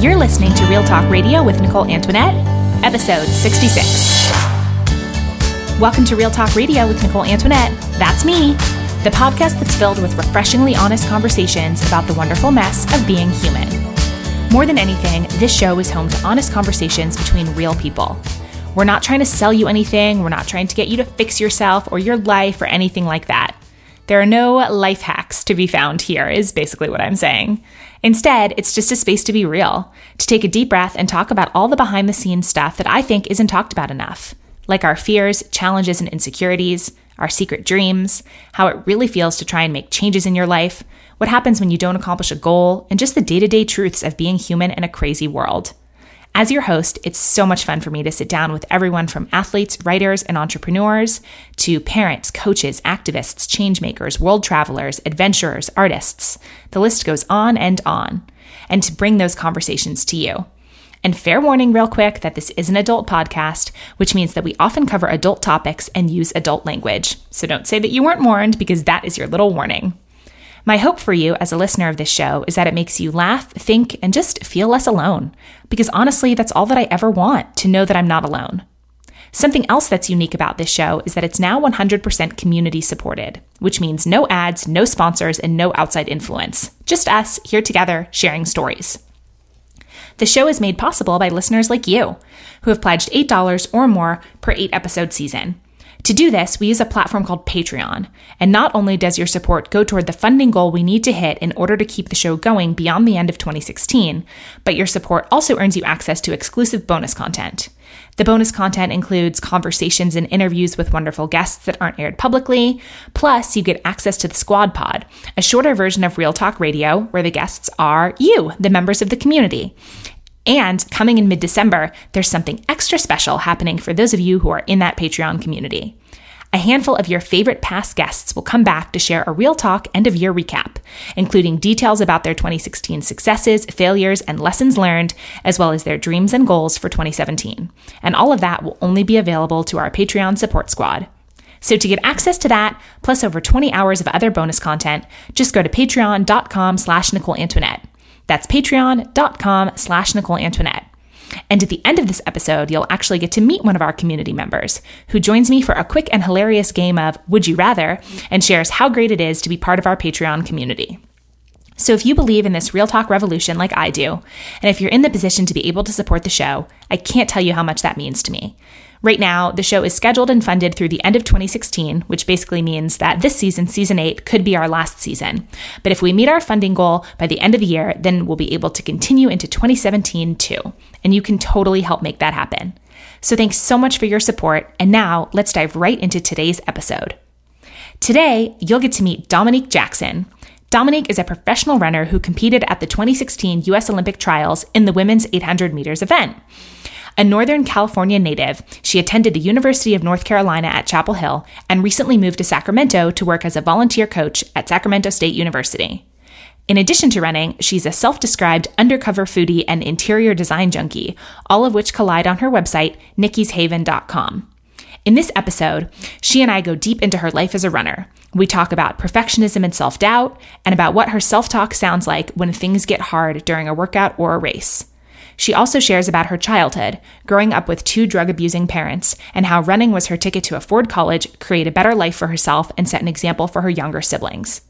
You're listening to Real Talk Radio with Nicole Antoinette, episode 66. Welcome to Real Talk Radio with Nicole Antoinette. That's me, the podcast that's filled with refreshingly honest conversations about the wonderful mess of being human. More than anything, this show is home to honest conversations between real people. We're not trying to sell you anything, we're not trying to get you to fix yourself or your life or anything like that. There are no life hacks to be found here, is basically what I'm saying. Instead, it's just a space to be real, to take a deep breath and talk about all the behind the scenes stuff that I think isn't talked about enough, like our fears, challenges, and insecurities, our secret dreams, how it really feels to try and make changes in your life, what happens when you don't accomplish a goal, and just the day to day truths of being human in a crazy world. As your host, it's so much fun for me to sit down with everyone from athletes, writers, and entrepreneurs to parents, coaches, activists, changemakers, world travelers, adventurers, artists. The list goes on and on, and to bring those conversations to you. And fair warning, real quick, that this is an adult podcast, which means that we often cover adult topics and use adult language. So don't say that you weren't warned, because that is your little warning. My hope for you as a listener of this show is that it makes you laugh, think, and just feel less alone. Because honestly, that's all that I ever want to know that I'm not alone. Something else that's unique about this show is that it's now 100% community supported, which means no ads, no sponsors, and no outside influence. Just us here together sharing stories. The show is made possible by listeners like you, who have pledged $8 or more per eight episode season. To do this, we use a platform called Patreon. And not only does your support go toward the funding goal we need to hit in order to keep the show going beyond the end of 2016, but your support also earns you access to exclusive bonus content. The bonus content includes conversations and interviews with wonderful guests that aren't aired publicly. Plus, you get access to the Squad Pod, a shorter version of Real Talk Radio where the guests are you, the members of the community. And coming in mid December, there's something extra special happening for those of you who are in that Patreon community. A handful of your favorite past guests will come back to share a real talk end of year recap, including details about their 2016 successes, failures, and lessons learned, as well as their dreams and goals for 2017. And all of that will only be available to our Patreon support squad. So to get access to that, plus over 20 hours of other bonus content, just go to patreon.com slash Nicole Antoinette. That's patreon.com slash Nicole Antoinette. And at the end of this episode, you'll actually get to meet one of our community members who joins me for a quick and hilarious game of Would You Rather and shares how great it is to be part of our Patreon community. So, if you believe in this real talk revolution like I do, and if you're in the position to be able to support the show, I can't tell you how much that means to me. Right now, the show is scheduled and funded through the end of 2016, which basically means that this season, season eight, could be our last season. But if we meet our funding goal by the end of the year, then we'll be able to continue into 2017 too. And you can totally help make that happen. So thanks so much for your support. And now let's dive right into today's episode. Today, you'll get to meet Dominique Jackson. Dominique is a professional runner who competed at the 2016 US Olympic trials in the women's 800 meters event. A Northern California native, she attended the University of North Carolina at Chapel Hill and recently moved to Sacramento to work as a volunteer coach at Sacramento State University. In addition to running, she's a self described undercover foodie and interior design junkie, all of which collide on her website, nikkishaven.com. In this episode, she and I go deep into her life as a runner. We talk about perfectionism and self doubt, and about what her self talk sounds like when things get hard during a workout or a race. She also shares about her childhood, growing up with two drug abusing parents, and how running was her ticket to afford college, create a better life for herself, and set an example for her younger siblings.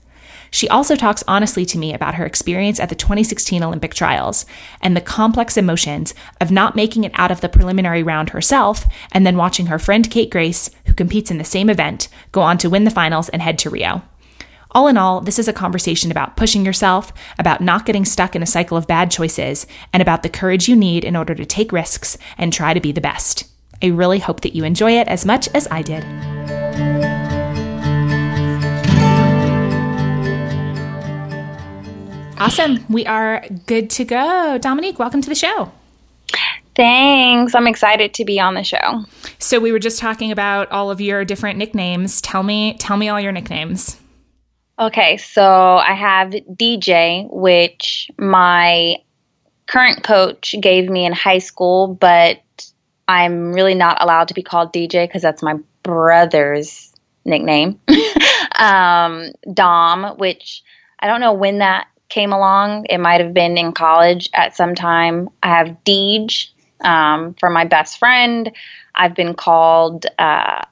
She also talks honestly to me about her experience at the 2016 Olympic trials and the complex emotions of not making it out of the preliminary round herself and then watching her friend Kate Grace, who competes in the same event, go on to win the finals and head to Rio. All in all, this is a conversation about pushing yourself, about not getting stuck in a cycle of bad choices, and about the courage you need in order to take risks and try to be the best. I really hope that you enjoy it as much as I did. Awesome. We are good to go. Dominique, welcome to the show. Thanks. I'm excited to be on the show. So we were just talking about all of your different nicknames. Tell me tell me all your nicknames. Okay, so I have DJ, which my current coach gave me in high school, but I'm really not allowed to be called DJ because that's my brother's nickname. um, Dom, which I don't know when that came along. It might have been in college at some time. I have Deej um, for my best friend. I've been called uh,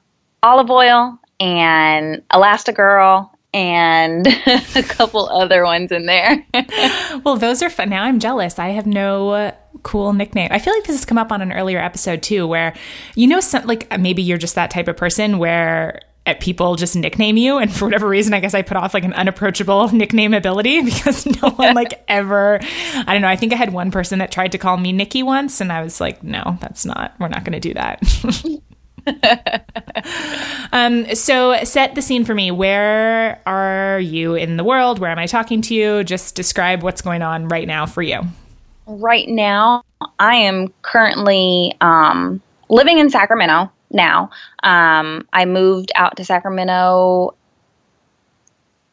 Olive Oil and Elastigirl and a couple other ones in there. well, those are fun. Now I'm jealous. I have no cool nickname. I feel like this has come up on an earlier episode too, where you know, some, like maybe you're just that type of person where uh, people just nickname you and for whatever reason i guess i put off like an unapproachable nickname ability because no one like ever i don't know i think i had one person that tried to call me nikki once and i was like no that's not we're not going to do that um, so set the scene for me. Where are you in the world? Where am I talking to you? Just describe what's going on right now for you. Right now, I am currently um, living in Sacramento now. Um, I moved out to Sacramento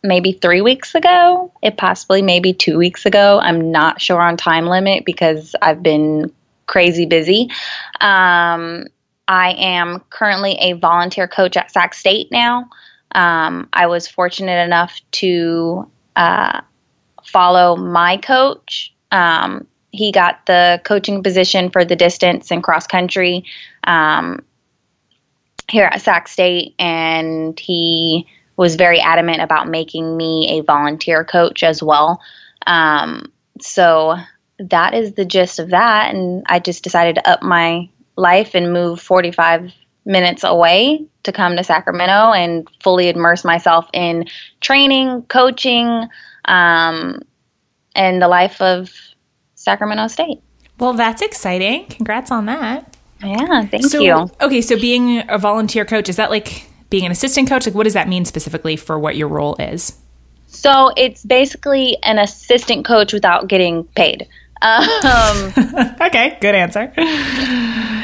maybe three weeks ago, it possibly maybe two weeks ago. I'm not sure on time limit because I've been crazy busy. Um, I am currently a volunteer coach at Sac State now. Um, I was fortunate enough to uh, follow my coach. Um, he got the coaching position for the distance and cross country um, here at Sac State, and he was very adamant about making me a volunteer coach as well. Um, so that is the gist of that, and I just decided to up my life and move 45 minutes away to come to Sacramento and fully immerse myself in training, coaching, um, and the life of Sacramento State. Well, that's exciting. Congrats on that. Yeah, thank so, you. Okay, so being a volunteer coach, is that like being an assistant coach? Like, what does that mean specifically for what your role is? So, it's basically an assistant coach without getting paid. Um, okay, good answer.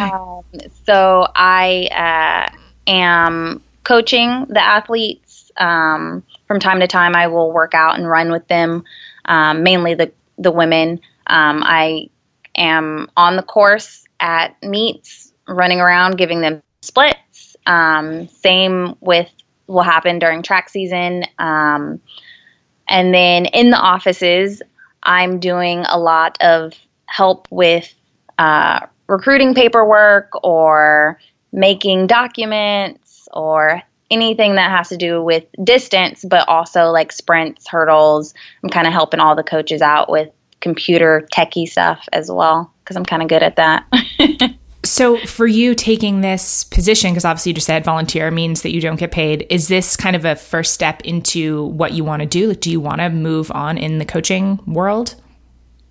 um, so I uh, am coaching the athletes. Um, from time to time, I will work out and run with them, um, mainly the the women. Um, I am on the course at meets, running around, giving them splits. Um, same with will happen during track season. and then in the offices, I'm doing a lot of help with uh, recruiting paperwork or making documents or anything that has to do with distance, but also like sprints, hurdles. I'm kind of helping all the coaches out with computer techie stuff as well because I'm kind of good at that. so, for you taking this position, because obviously you just said volunteer means that you don't get paid, is this kind of a first step into what you want to do? Like, do you want to move on in the coaching world?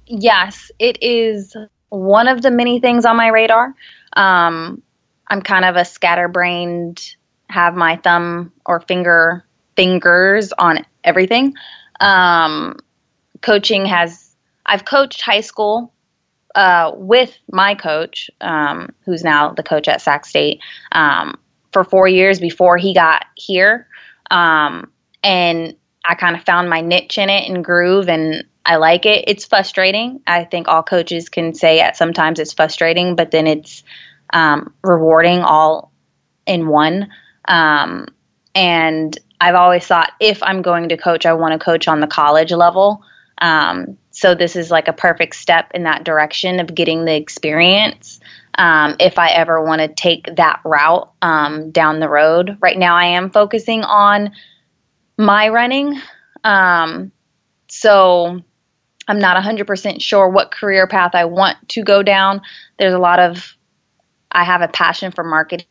Yes, it is one of the many things on my radar. Um, I'm kind of a scatterbrained, have my thumb or finger fingers on everything. Um, coaching has I've coached high school uh, with my coach, um, who's now the coach at Sac State, um, for four years before he got here. Um, and I kind of found my niche in it and groove, and I like it. It's frustrating. I think all coaches can say at sometimes it's frustrating, but then it's um, rewarding all in one. Um, and I've always thought if I'm going to coach, I want to coach on the college level. Um, so this is like a perfect step in that direction of getting the experience. Um, if I ever want to take that route um, down the road, right now I am focusing on my running. Um, so I'm not 100% sure what career path I want to go down. There's a lot of, I have a passion for marketing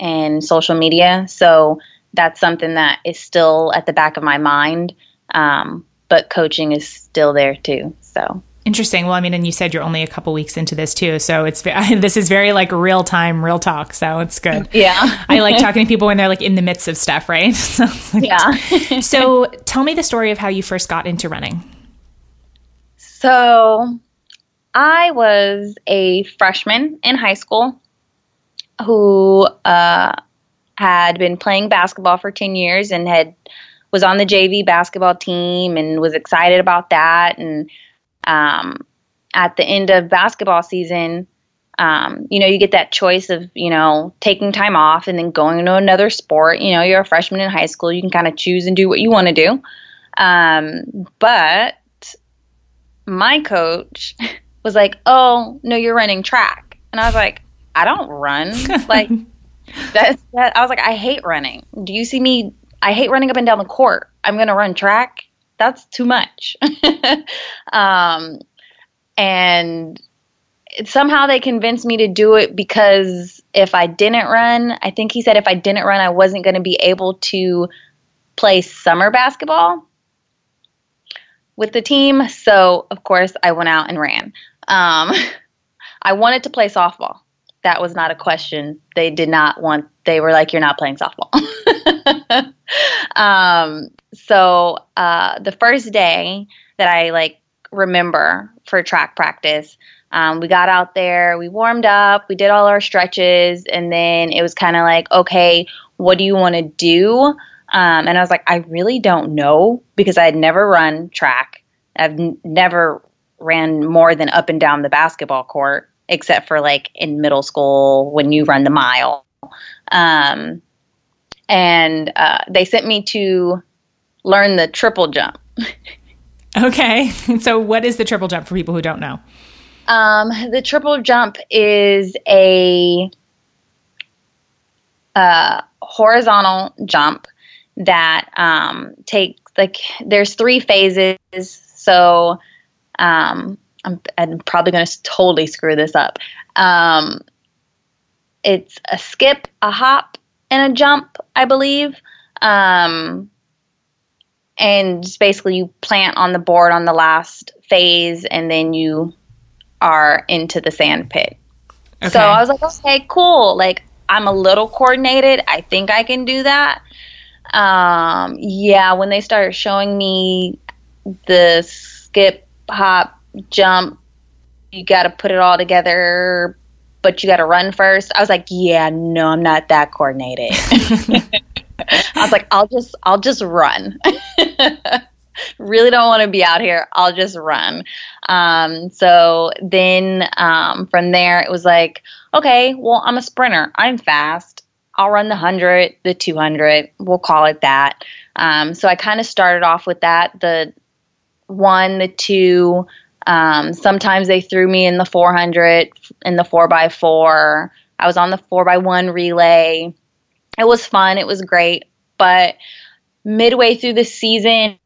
and social media. So that's something that is still at the back of my mind. Um, but coaching is still there too. So interesting. Well, I mean, and you said you're only a couple weeks into this too, so it's this is very like real time, real talk. So it's good. Yeah, I like talking to people when they're like in the midst of stuff, right? so like, yeah. so tell me the story of how you first got into running. So I was a freshman in high school who uh, had been playing basketball for 10 years and had was on the JV basketball team and was excited about that. And um, at the end of basketball season, um, you know, you get that choice of, you know, taking time off and then going to another sport. You know, you're a freshman in high school, you can kind of choose and do what you want to do. Um, but my coach was like, "Oh, no, you're running track," and I was like, "I don't run." like that's that. I was like, "I hate running. Do you see me? I hate running up and down the court. I'm gonna run track. That's too much." um, and somehow they convinced me to do it because if I didn't run, I think he said if I didn't run, I wasn't going to be able to play summer basketball with the team. So, of course, I went out and ran. Um, I wanted to play softball. That was not a question. They did not want, they were like, you're not playing softball. um, so, uh, the first day that I like remember for track practice, um, we got out there, we warmed up, we did all our stretches, and then it was kind of like, okay, what do you want to do? Um, and I was like, I really don't know because I had never run track. I've n- never ran more than up and down the basketball court, except for like in middle school when you run the mile. Um, and uh, they sent me to learn the triple jump. okay. So, what is the triple jump for people who don't know? Um, the triple jump is a uh, horizontal jump that um, takes like there's three phases. So um, I'm, I'm, probably going to totally screw this up. Um, it's a skip, a hop, and a jump, I believe. Um, and basically, you plant on the board on the last phase, and then you are into the sand pit. Okay. So I was like, okay, cool. Like I'm a little coordinated. I think I can do that. Um, yeah, when they started showing me the skip, hop, jump, you got to put it all together, but you got to run first. I was like, yeah, no, I'm not that coordinated. I was like, I'll just, I'll just run. really don't want to be out here. I'll just run. Um, so then um, from there, it was like, okay, well, I'm a sprinter. I'm fast. I'll run the 100, the 200. We'll call it that. Um, so I kind of started off with that the one, the two. Um, sometimes they threw me in the 400, in the 4x4. I was on the 4x1 relay. It was fun. It was great. But midway through the season,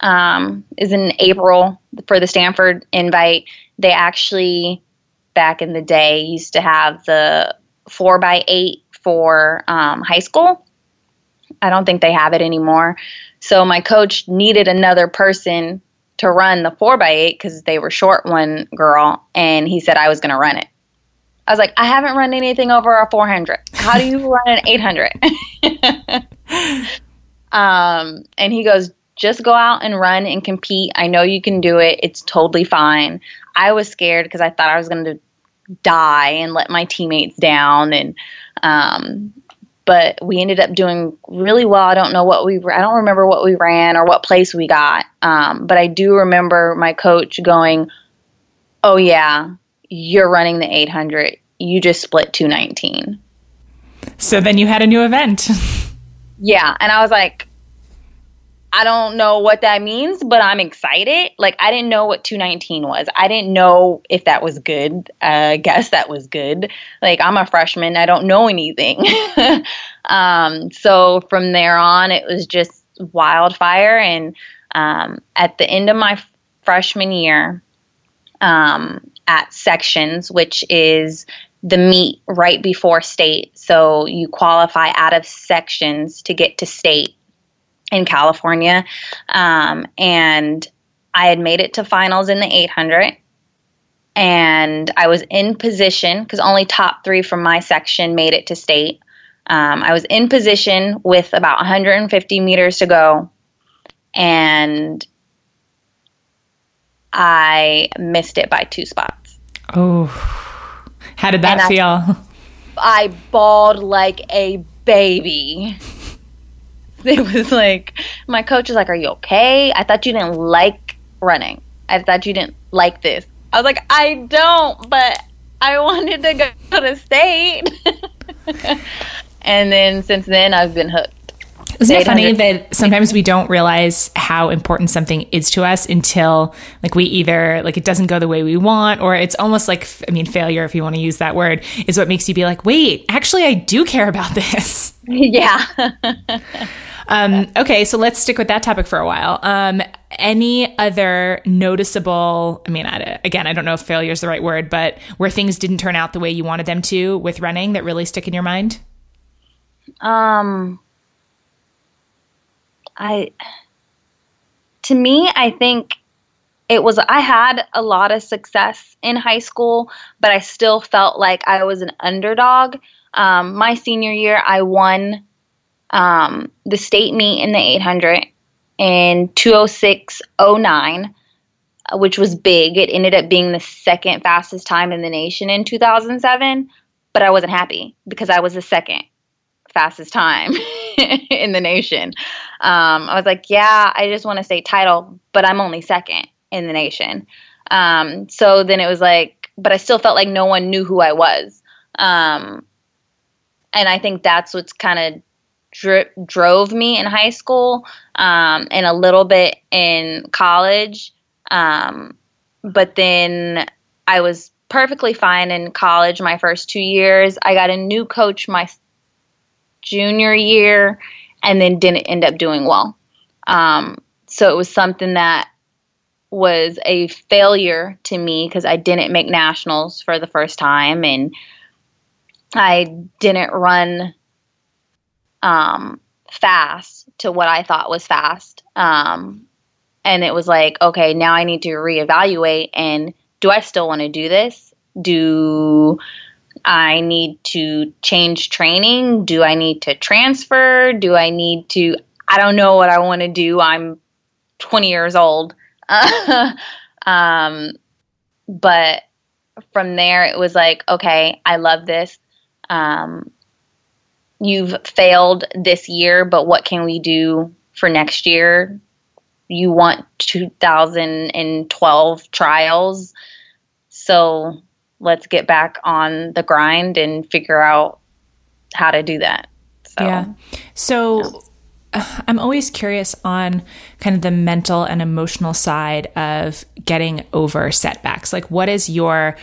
um, is in April for the Stanford invite. They actually, back in the day, used to have the four by eight for um, high school. I don't think they have it anymore. So my coach needed another person to run the four by eight because they were short one girl, and he said I was going to run it. I was like, I haven't run anything over a 400. How do you run an 800? um, and he goes, just go out and run and compete. I know you can do it. It's totally fine. I was scared because I thought I was going to die and let my teammates down and um, but we ended up doing really well. I don't know what we I don't remember what we ran or what place we got. Um, but I do remember my coach going, "Oh yeah, you're running the 800. You just split 219." So then you had a new event. yeah, and I was like, I don't know what that means, but I'm excited. Like I didn't know what 219 was. I didn't know if that was good. I guess that was good. Like I'm a freshman. I don't know anything. um, so from there on, it was just wildfire. And um, at the end of my freshman year, um, at sections, which is the meet right before state. So you qualify out of sections to get to state in California. Um, and I had made it to finals in the 800. And I was in position because only top three from my section made it to state. Um, I was in position with about 150 meters to go. And I missed it by two spots. Oh, how did that and feel? I, I bawled like a baby. it was like my coach was like, "Are you okay? I thought you didn't like running. I thought you didn't like this." I was like, "I don't, but I wanted to go to state." and then since then, I've been hooked. Isn't it funny that sometimes we don't realize how important something is to us until like we either like it doesn't go the way we want or it's almost like I mean failure if you want to use that word is what makes you be like, "Wait, actually I do care about this." Yeah. um, okay, so let's stick with that topic for a while. Um, any other noticeable, I mean, I, again, I don't know if failure is the right word, but where things didn't turn out the way you wanted them to with running that really stick in your mind? Um, I to me, I think it was I had a lot of success in high school, but I still felt like I was an underdog. Um, my senior year, I won um, the state meet in the 800 in 206.09, which was big. It ended up being the second fastest time in the nation in 2007, but I wasn't happy because I was the second fastest time in the nation. Um, I was like, yeah, I just want to say title, but I'm only second in the nation. Um, so then it was like, but I still felt like no one knew who I was. Um, and I think that's what's kind of drove me in high school um, and a little bit in college. Um, but then I was perfectly fine in college my first two years. I got a new coach my junior year and then didn't end up doing well. Um, so it was something that was a failure to me because I didn't make nationals for the first time and I didn't run um, fast to what I thought was fast. Um, and it was like, okay, now I need to reevaluate and do I still want to do this? Do I need to change training? Do I need to transfer? Do I need to? I don't know what I want to do. I'm 20 years old. um, but from there, it was like, okay, I love this. Um, you've failed this year, but what can we do for next year? You want 2012 trials. So let's get back on the grind and figure out how to do that. So, yeah. So uh, I'm always curious on kind of the mental and emotional side of getting over setbacks. Like, what is your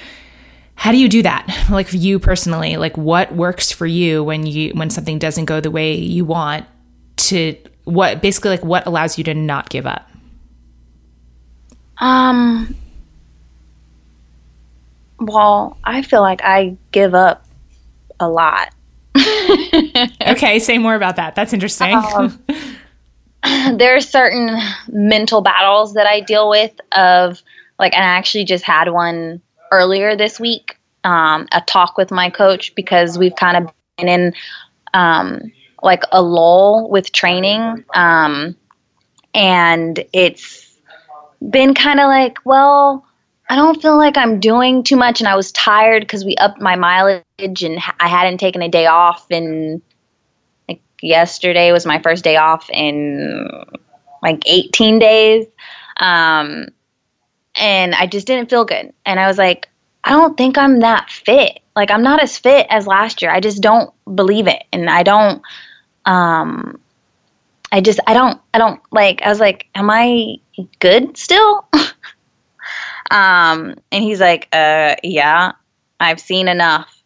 how do you do that like for you personally like what works for you when you when something doesn't go the way you want to what basically like what allows you to not give up um well, I feel like I give up a lot. okay, say more about that. That's interesting. Um, there are certain mental battles that I deal with of like and I actually just had one earlier this week, um, a talk with my coach because we've kind of been in um, like a lull with training. Um, and it's been kind of like, well, I don't feel like I'm doing too much, and I was tired because we upped my mileage, and I hadn't taken a day off. And like yesterday was my first day off in like 18 days, um, and I just didn't feel good. And I was like, I don't think I'm that fit. Like I'm not as fit as last year. I just don't believe it, and I don't. Um, I just I don't I don't like. I was like, am I good still? Um, and he's like, uh, yeah, I've seen enough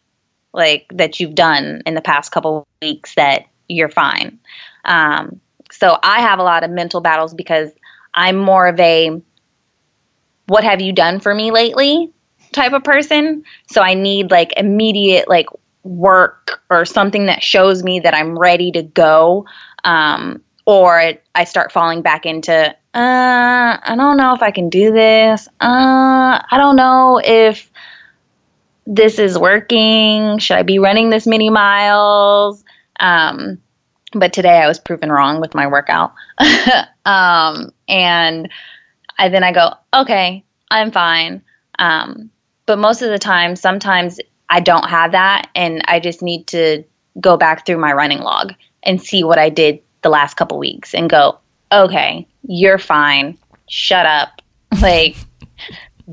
like that you've done in the past couple weeks that you're fine. Um, so I have a lot of mental battles because I'm more of a what have you done for me lately type of person. So I need like immediate like work or something that shows me that I'm ready to go. Um, or I start falling back into uh, I don't know if I can do this. Uh, I don't know if this is working. Should I be running this many miles? Um, but today I was proven wrong with my workout. um, and I, then I go, okay, I'm fine. Um, but most of the time, sometimes I don't have that, and I just need to go back through my running log and see what I did the last couple weeks and go, okay, you're fine. Shut up. Like,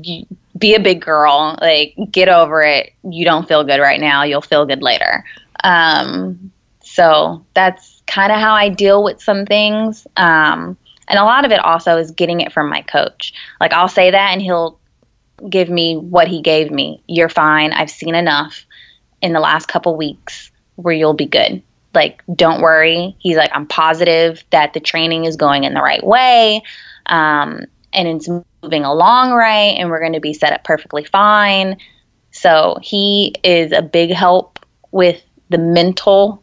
be a big girl. Like, get over it. You don't feel good right now. You'll feel good later. Um, So that's kind of how I deal with some things. Um, and a lot of it also is getting it from my coach. Like I'll say that and he'll give me what he gave me. You're fine. I've seen enough in the last couple weeks where you'll be good. Like, don't worry. He's like, I'm positive that the training is going in the right way. Um, and it's moving along right, and we're going to be set up perfectly fine. So, he is a big help with the mental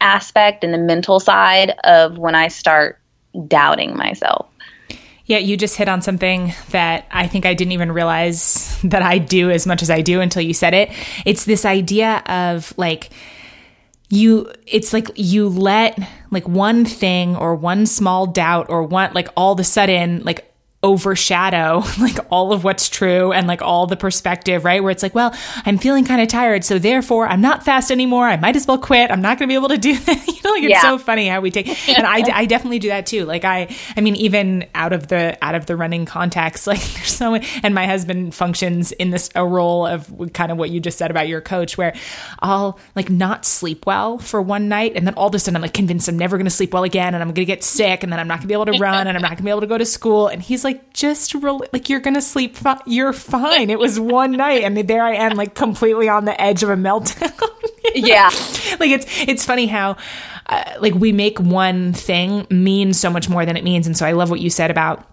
aspect and the mental side of when I start doubting myself. Yeah, you just hit on something that I think I didn't even realize that I do as much as I do until you said it. It's this idea of like, you it's like you let like one thing or one small doubt or one like all of a sudden like overshadow like all of what's true and like all the perspective, right? Where it's like, well, I'm feeling kind of tired, so therefore I'm not fast anymore. I might as well quit. I'm not going to be able to do that. you know, like it's yeah. so funny how we take, and I, I definitely do that too. Like I, I mean, even out of the out of the running context, like there's so many, and my husband functions in this a role of kind of what you just said about your coach, where I'll like not sleep well for one night, and then all of a sudden I'm like convinced I'm never going to sleep well again, and I'm going to get sick, and then I'm not going to be able to run, and I'm not going to be able to go to school, and he's like like just re- like you're gonna sleep fi- you're fine. It was one night and there i am like completely on the edge of a meltdown. Yeah. Like it's it's funny how uh, like we make one thing mean so much more than it means. And so i love what you said about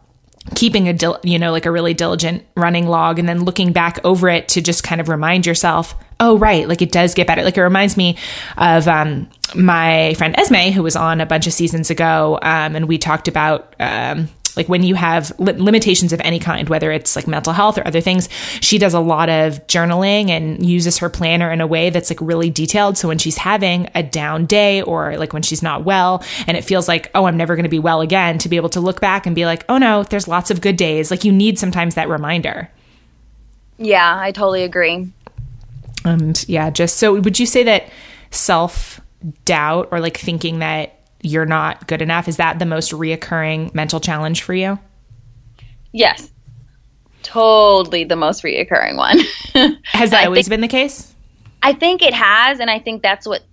keeping a dil- you know like a really diligent running log and then looking back over it to just kind of remind yourself oh right like it does get better. Like it reminds me of um, my friend esme who was on a bunch of seasons ago um, and we talked about um, like when you have li- limitations of any kind, whether it's like mental health or other things, she does a lot of journaling and uses her planner in a way that's like really detailed. So when she's having a down day or like when she's not well and it feels like, oh, I'm never going to be well again, to be able to look back and be like, oh no, there's lots of good days. Like you need sometimes that reminder. Yeah, I totally agree. And yeah, just so would you say that self doubt or like thinking that you're not good enough. Is that the most reoccurring mental challenge for you? Yes. Totally the most reoccurring one. has that always think, been the case? I think it has, and I think that's what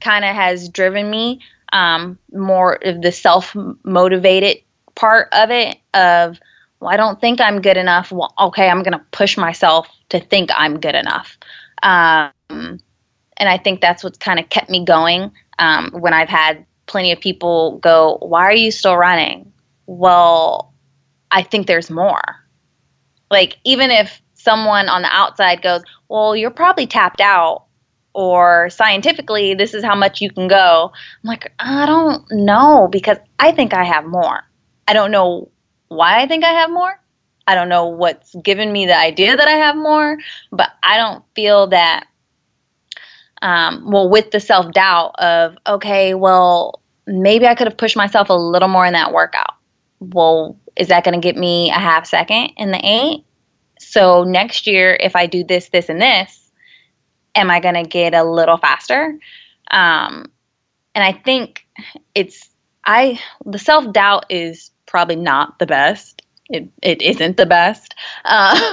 kind of has driven me um, more of the self motivated part of it of well, I don't think I'm good enough. Well, okay, I'm going to push myself to think I'm good enough. Um, and I think that's what's kind of kept me going um, when I've had plenty of people go, Why are you still running? Well, I think there's more. Like, even if someone on the outside goes, Well, you're probably tapped out, or scientifically, this is how much you can go. I'm like, I don't know because I think I have more. I don't know why I think I have more. I don't know what's given me the idea that I have more, but I don't feel that um, well, with the self doubt of, okay, well, maybe I could have pushed myself a little more in that workout. Well, is that going to get me a half second in the eight? So next year, if I do this, this, and this, am I going to get a little faster? Um, and I think it's, I, the self doubt is probably not the best. It, it isn't the best.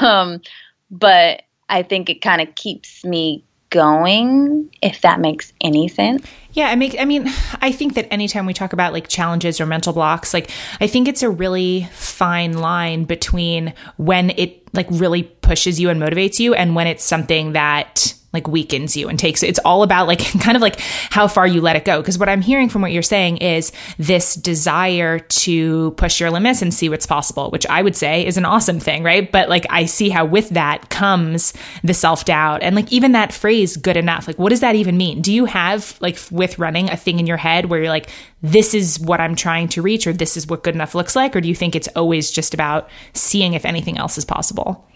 Um, but I think it kind of keeps me going, if that makes any sense. Yeah, I make I mean, I think that anytime we talk about like challenges or mental blocks, like I think it's a really fine line between when it like really pushes you and motivates you and when it's something that like weakens you and takes it's all about like kind of like how far you let it go. Because what i'm hearing from what you're saying is this desire to push your limits and see what's possible which i would say is an awesome thing right? But like i see how with that comes the self-doubt and like even that phrase good enough like what does that even mean? Do you have like with running a thing in your head where you're like this is what i'm trying to reach or this is what good enough looks like? Or do you think it's always just about seeing if anything else is possible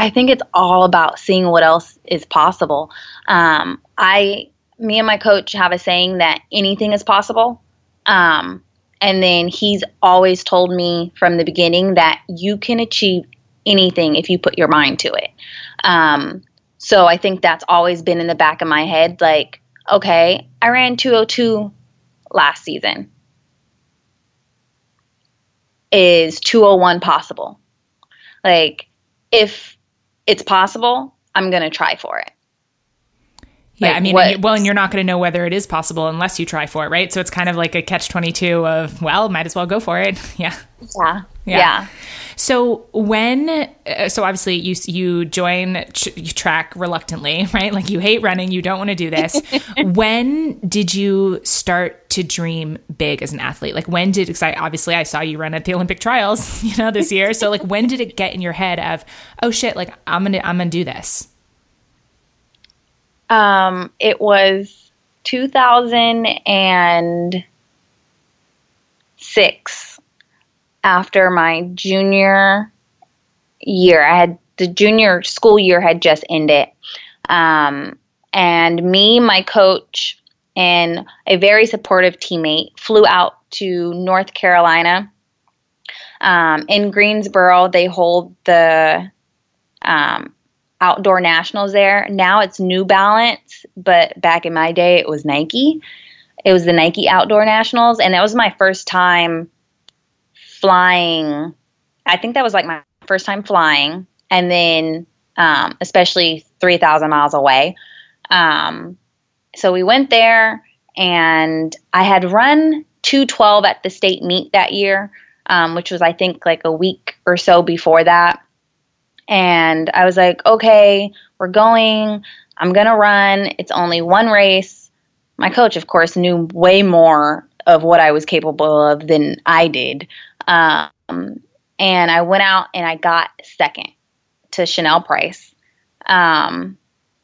I think it's all about seeing what else is possible. Um, I, me and my coach have a saying that anything is possible. Um, and then he's always told me from the beginning that you can achieve anything if you put your mind to it. Um, so I think that's always been in the back of my head like, okay, I ran 202 last season. Is 201 possible? Like, if it's possible, I'm going to try for it. Yeah, like I mean, well, and you're not going to know whether it is possible unless you try for it, right? So it's kind of like a catch 22 of, well, might as well go for it. Yeah. Yeah. Yeah. yeah. So when, uh, so obviously you you join ch- track reluctantly, right? Like you hate running, you don't want to do this. when did you start to dream big as an athlete? Like when did? Because I obviously I saw you run at the Olympic trials, you know, this year. So like when did it get in your head of, oh shit, like I'm gonna I'm gonna do this? Um, it was 2006 after my junior year. I had the junior school year had just ended. Um, and me, my coach, and a very supportive teammate flew out to North Carolina. Um, in Greensboro, they hold the um, outdoor nationals there. Now it's New Balance, but back in my day, it was Nike. It was the Nike Outdoor Nationals, and that was my first time flying. I think that was like my first time flying, and then um, especially three thousand miles away. Um, so we went there, and I had run two twelve at the state meet that year, um, which was I think like a week or so before that. And I was like, okay, we're going. I'm gonna run. It's only one race. My coach, of course, knew way more of what I was capable of than I did. Um, and I went out and I got second to Chanelle Price. Um,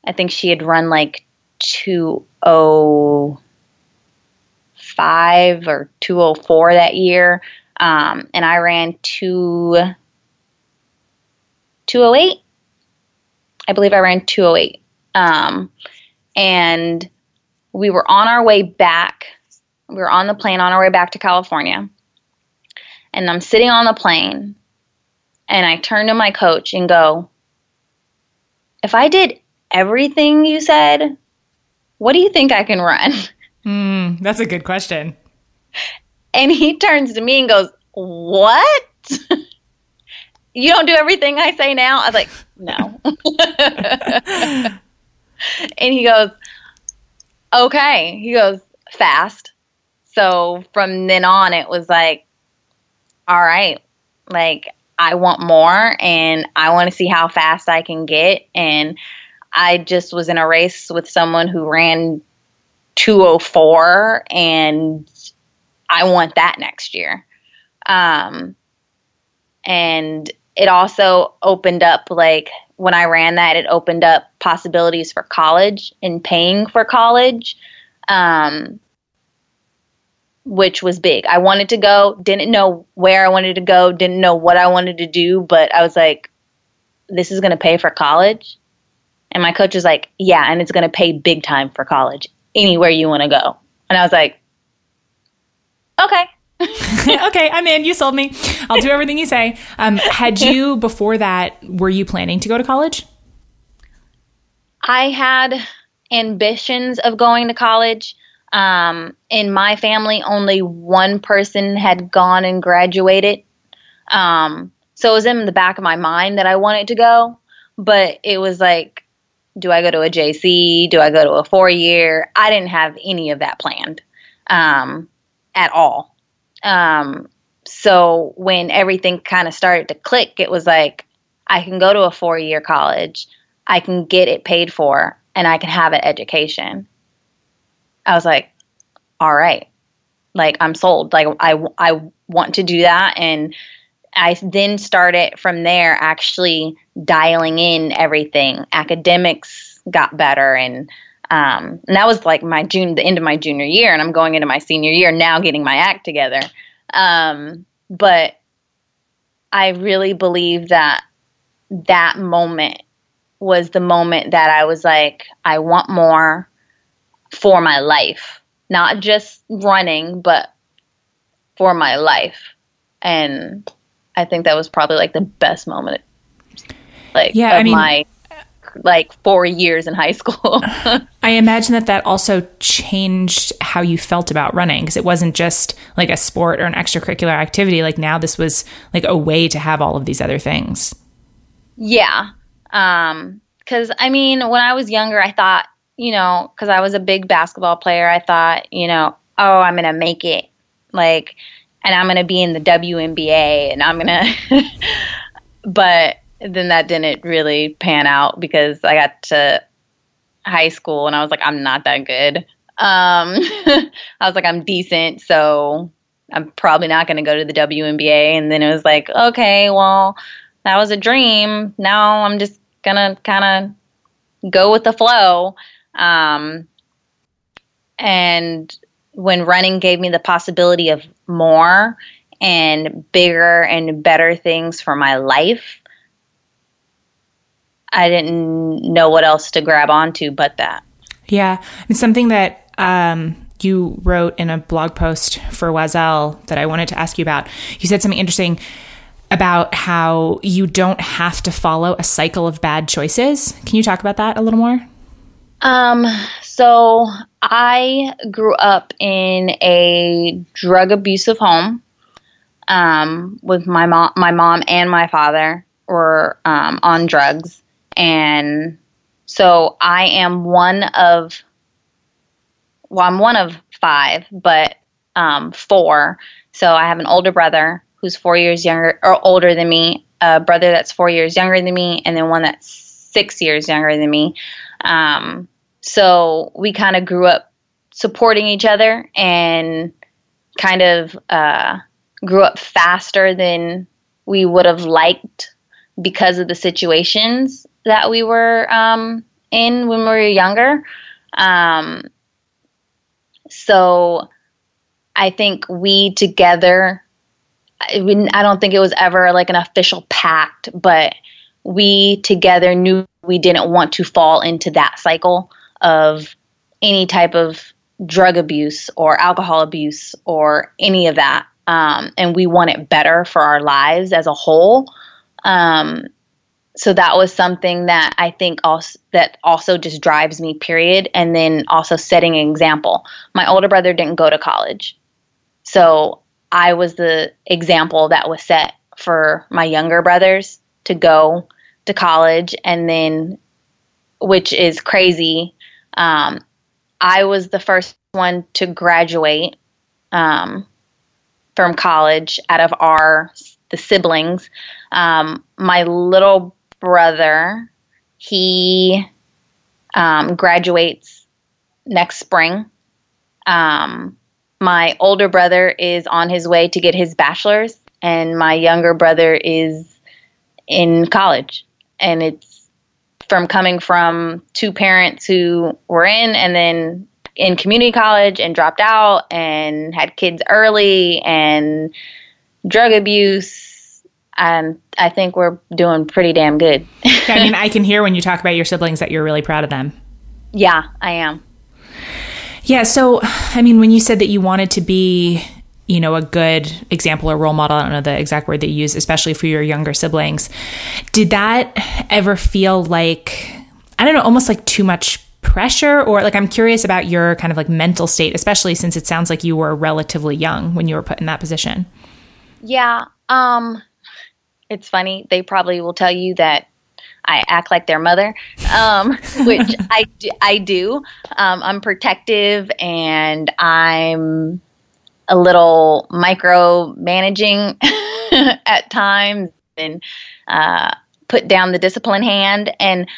I think she had run like 205 or 204 that year. Um, and I ran two, 208. I believe I ran 208. Um, and we were on our way back. We were on the plane on our way back to California and I'm sitting on the plane and I turn to my coach and go, if I did everything you said, what do you think I can run? Mm, that's a good question. And he turns to me and goes, What? you don't do everything I say now? I was like, No. and he goes, Okay. He goes, Fast. So from then on, it was like, all right, like I want more and I want to see how fast I can get. And I just was in a race with someone who ran 204 and I want that next year. Um, and it also opened up like when I ran that, it opened up possibilities for college and paying for college. Um, which was big. I wanted to go, didn't know where I wanted to go, didn't know what I wanted to do, but I was like, this is going to pay for college. And my coach was like, yeah, and it's going to pay big time for college, anywhere you want to go. And I was like, okay. okay, I'm in. You sold me. I'll do everything you say. Um, had you, before that, were you planning to go to college? I had ambitions of going to college. Um, in my family, only one person had gone and graduated. Um, so it was in the back of my mind that I wanted to go, but it was like, do I go to a JC? Do I go to a four year? I didn't have any of that planned um, at all. Um, so when everything kind of started to click, it was like, I can go to a four year college, I can get it paid for, and I can have an education. I was like, all right, like I'm sold. Like I, I want to do that. And I then started from there actually dialing in everything. Academics got better and, um, and that was like my June, the end of my junior year, and I'm going into my senior year now, getting my act together. Um, but I really believe that that moment was the moment that I was like, I want more for my life, not just running, but for my life. And I think that was probably like the best moment, like yeah, of I mean, my like four years in high school. I imagine that that also changed how you felt about running because it wasn't just like a sport or an extracurricular activity. Like now, this was like a way to have all of these other things. Yeah. Um, because I mean, when I was younger, I thought you know, because I was a big basketball player, I thought, you know, oh, I'm going to make it. Like, and I'm going to be in the WNBA and I'm going to, but then that didn't really pan out because I got to high school and I was like, I'm not that good. Um, I was like, I'm decent, so I'm probably not going to go to the WNBA. And then it was like, okay, well, that was a dream. Now I'm just going to kind of go with the flow. Um, and when running gave me the possibility of more and bigger and better things for my life, I didn't know what else to grab onto but that. Yeah. It's something that um, you wrote in a blog post for Oiselle that I wanted to ask you about. You said something interesting about how you don't have to follow a cycle of bad choices. Can you talk about that a little more? Um, so I grew up in a drug abusive home um, with my mom. My mom and my father were um, on drugs, and so I am one of. Well, I'm one of five, but um, four. So I have an older brother who's four years younger or older than me, a brother that's four years younger than me, and then one that's six years younger than me. Um, so we kind of grew up supporting each other and kind of uh, grew up faster than we would have liked because of the situations that we were um, in when we were younger. Um, so I think we together, I, I don't think it was ever like an official pact, but we together knew we didn't want to fall into that cycle of any type of drug abuse or alcohol abuse or any of that. Um, and we want it better for our lives as a whole. Um, so that was something that I think also that also just drives me. Period. And then also setting an example. My older brother didn't go to college, so I was the example that was set for my younger brothers to go to college, and then, which is crazy um, I was the first one to graduate um, from college out of our the siblings. Um, my little brother, he um, graduates next spring. Um, my older brother is on his way to get his bachelor's, and my younger brother is in college. And it's from coming from two parents who were in and then in community college and dropped out and had kids early and drug abuse. And I think we're doing pretty damn good. I mean, I can hear when you talk about your siblings that you're really proud of them. Yeah, I am. Yeah. So, I mean, when you said that you wanted to be you know, a good example or role model. I don't know the exact word they use, especially for your younger siblings. Did that ever feel like, I don't know, almost like too much pressure? Or like, I'm curious about your kind of like mental state, especially since it sounds like you were relatively young when you were put in that position. Yeah. Um, it's funny. They probably will tell you that I act like their mother, um, which I do, I do. Um, I'm protective and I'm a little micro managing at times and uh, put down the discipline hand. And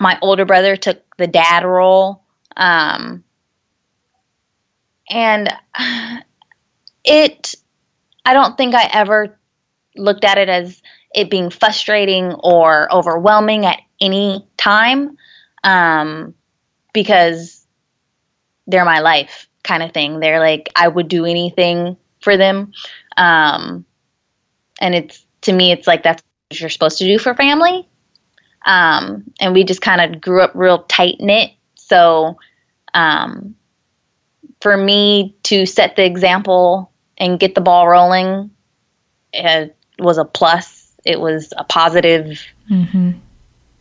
my older brother took the dad role. Um, and it, I don't think I ever looked at it as it being frustrating or overwhelming at any time um, because they're my life kind of thing. They're like, I would do anything for them. Um, and it's, to me, it's like that's what you're supposed to do for family. Um, and we just kind of grew up real tight knit. So, um, for me to set the example and get the ball rolling, it was a plus. It was a positive. Mm-hmm.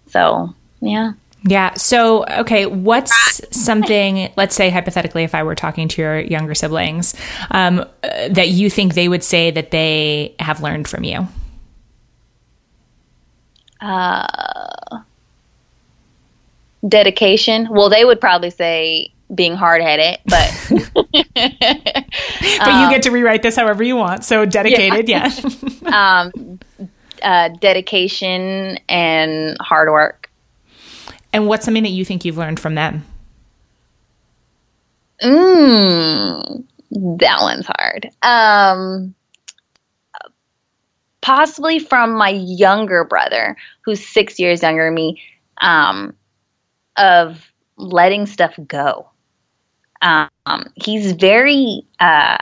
So, yeah. Yeah. So, okay, what's something, let's say hypothetically, if I were talking to your younger siblings, um, that you think they would say that they have learned from you? Uh, dedication. Well, they would probably say being hard headed, but but you get to rewrite this however you want. So dedicated, yeah. yeah. um, uh, dedication and hard work. And what's something that you think you've learned from them? Mm, that one's hard. Um, possibly from my younger brother, who's six years younger than me, um, of letting stuff go. Um, he's very, uh,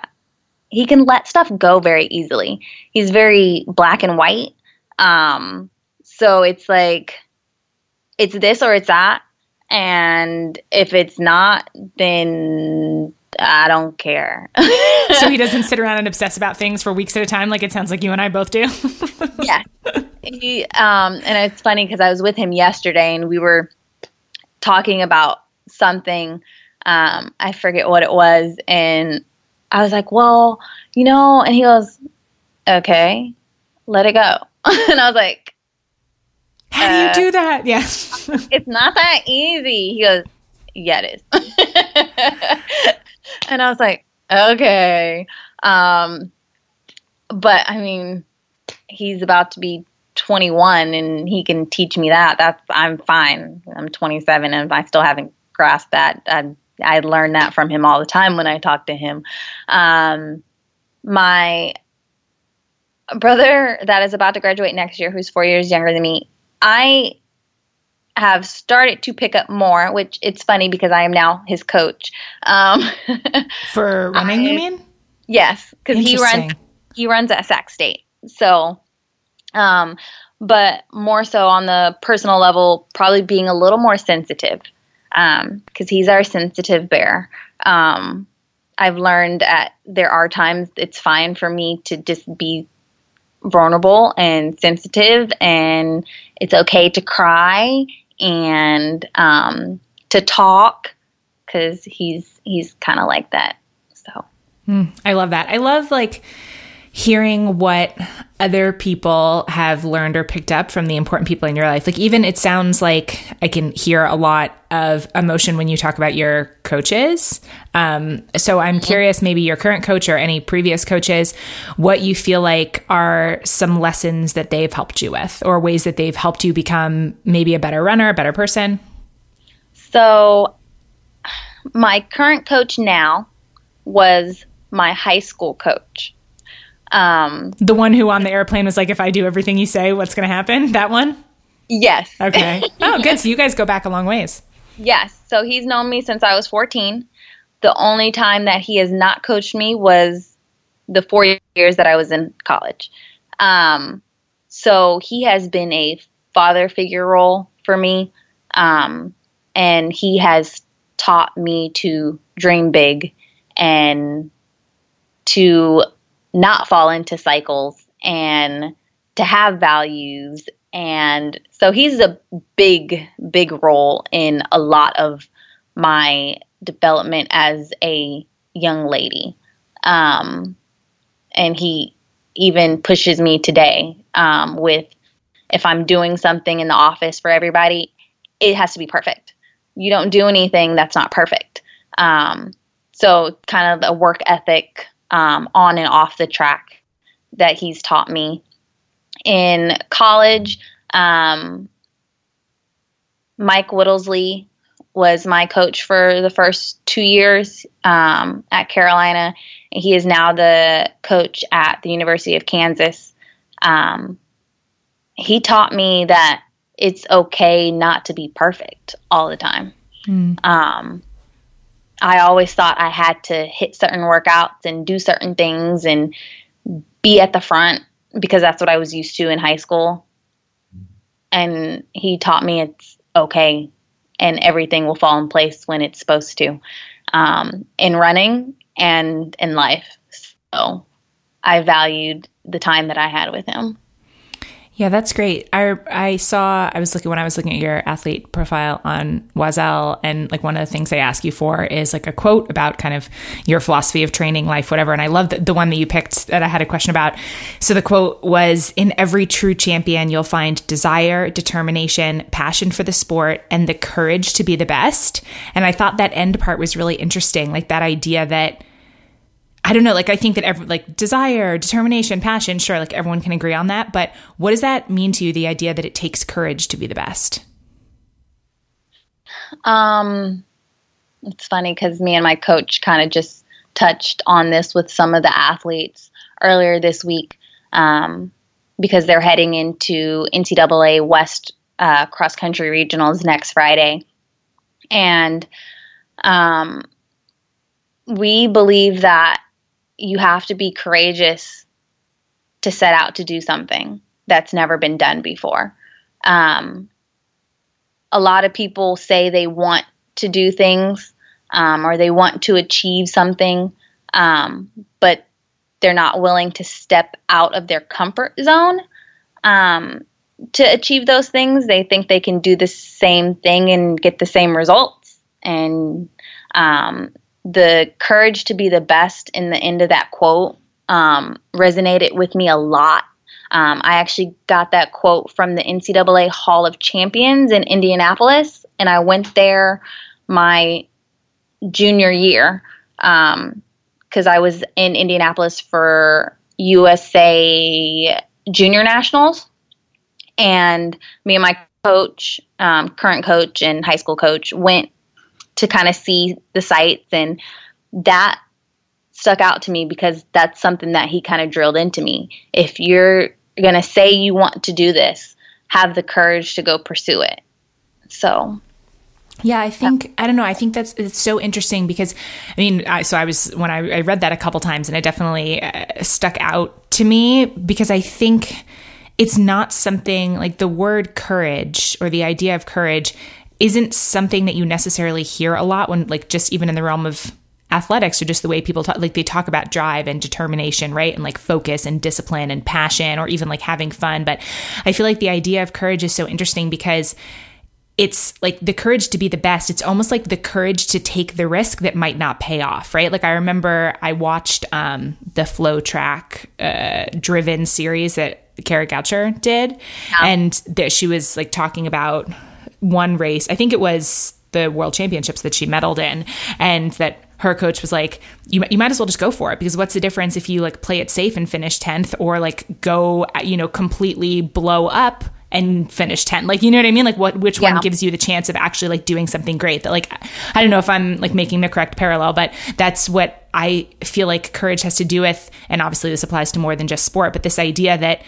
he can let stuff go very easily. He's very black and white. Um, so it's like, it's this or it's that. And if it's not, then I don't care. so he doesn't sit around and obsess about things for weeks at a time, like it sounds like you and I both do. yeah. He, um, and it's funny because I was with him yesterday and we were talking about something. Um, I forget what it was, and I was like, "Well, you know," and he goes, "Okay, let it go," and I was like, "How do you uh, do that?" Yeah, it's not that easy. He goes, "Yeah, it is." and I was like, okay. Um, but I mean, he's about to be 21 and he can teach me that. That's, I'm fine. I'm 27 and I still haven't grasped that. I, I learned that from him all the time when I talk to him. Um, my brother that is about to graduate next year, who's four years younger than me, I have started to pick up more, which it's funny because I am now his coach. Um, For running, I, you mean? Yes, because he runs he runs at Sac State. So, um, but more so on the personal level, probably being a little more sensitive because um, he's our sensitive bear. Um, I've learned that there are times it's fine for me to just be vulnerable and sensitive, and it's okay to cry and um, to talk because he's he's kind of like that. So mm, I love that. I love like hearing what other people have learned or picked up from the important people in your life. Like, even it sounds like I can hear a lot of emotion when you talk about your coaches. Um, so, I'm curious, maybe your current coach or any previous coaches, what you feel like are some lessons that they've helped you with, or ways that they've helped you become maybe a better runner, a better person. So, my current coach now was my high school coach. Um, the one who on the airplane was like, if I do everything you say, what's going to happen? That one? Yes. Okay. Oh, good. So you guys go back a long ways. Yes. So he's known me since I was 14. The only time that he has not coached me was the four years that I was in college. Um, so he has been a father figure role for me. Um, and he has taught me to dream big and to not fall into cycles and to have values. And so he's a big, big role in a lot of my development as a young lady. Um, and he even pushes me today um, with if I'm doing something in the office for everybody, it has to be perfect. You don't do anything that's not perfect. Um, so, kind of a work ethic um, on and off the track that he's taught me. In college, um, Mike Whittlesley was my coach for the first two years um, at Carolina. He is now the coach at the University of Kansas. Um, he taught me that it's okay not to be perfect all the time. Mm. Um, I always thought I had to hit certain workouts and do certain things and be at the front because that's what I was used to in high school. And he taught me it's okay and everything will fall in place when it's supposed to um, in running and in life. So I valued the time that I had with him. Yeah, that's great. I I saw I was looking when I was looking at your athlete profile on Oiselle, and like one of the things they ask you for is like a quote about kind of your philosophy of training, life, whatever. And I love the, the one that you picked that I had a question about. So the quote was, "In every true champion, you'll find desire, determination, passion for the sport, and the courage to be the best." And I thought that end part was really interesting, like that idea that I don't know, like I think that every like desire, determination, passion, sure, like everyone can agree on that, but what does that mean to you the idea that it takes courage to be the best? Um it's funny cuz me and my coach kind of just touched on this with some of the athletes earlier this week um, because they're heading into NCAA West uh, cross country regionals next Friday. And um, we believe that you have to be courageous to set out to do something that's never been done before. Um, a lot of people say they want to do things um, or they want to achieve something, um, but they're not willing to step out of their comfort zone um, to achieve those things. They think they can do the same thing and get the same results. And um, the courage to be the best in the end of that quote um, resonated with me a lot. Um, I actually got that quote from the NCAA Hall of Champions in Indianapolis, and I went there my junior year because um, I was in Indianapolis for USA Junior Nationals, and me and my coach, um, current coach and high school coach, went to kind of see the sights and that stuck out to me because that's something that he kind of drilled into me. If you're going to say you want to do this, have the courage to go pursue it. So yeah, I think I don't know. I think that's it's so interesting because I mean, I, so I was when I, I, read that a couple times and it definitely uh, stuck out to me because I think it's not something like the word courage or the idea of courage isn't something that you necessarily hear a lot when like just even in the realm of athletics or just the way people talk like they talk about drive and determination right and like focus and discipline and passion or even like having fun but i feel like the idea of courage is so interesting because it's like the courage to be the best. It's almost like the courage to take the risk that might not pay off, right? Like I remember I watched um, the FloTrack uh, driven series that Kara Goucher did, yeah. and that she was like talking about one race. I think it was the world championships that she medaled in and that her coach was like you, you might as well just go for it because what's the difference if you like play it safe and finish 10th or like go you know completely blow up and finish 10 like you know what i mean like what which yeah. one gives you the chance of actually like doing something great that like i don't know if i'm like making the correct parallel but that's what i feel like courage has to do with and obviously this applies to more than just sport but this idea that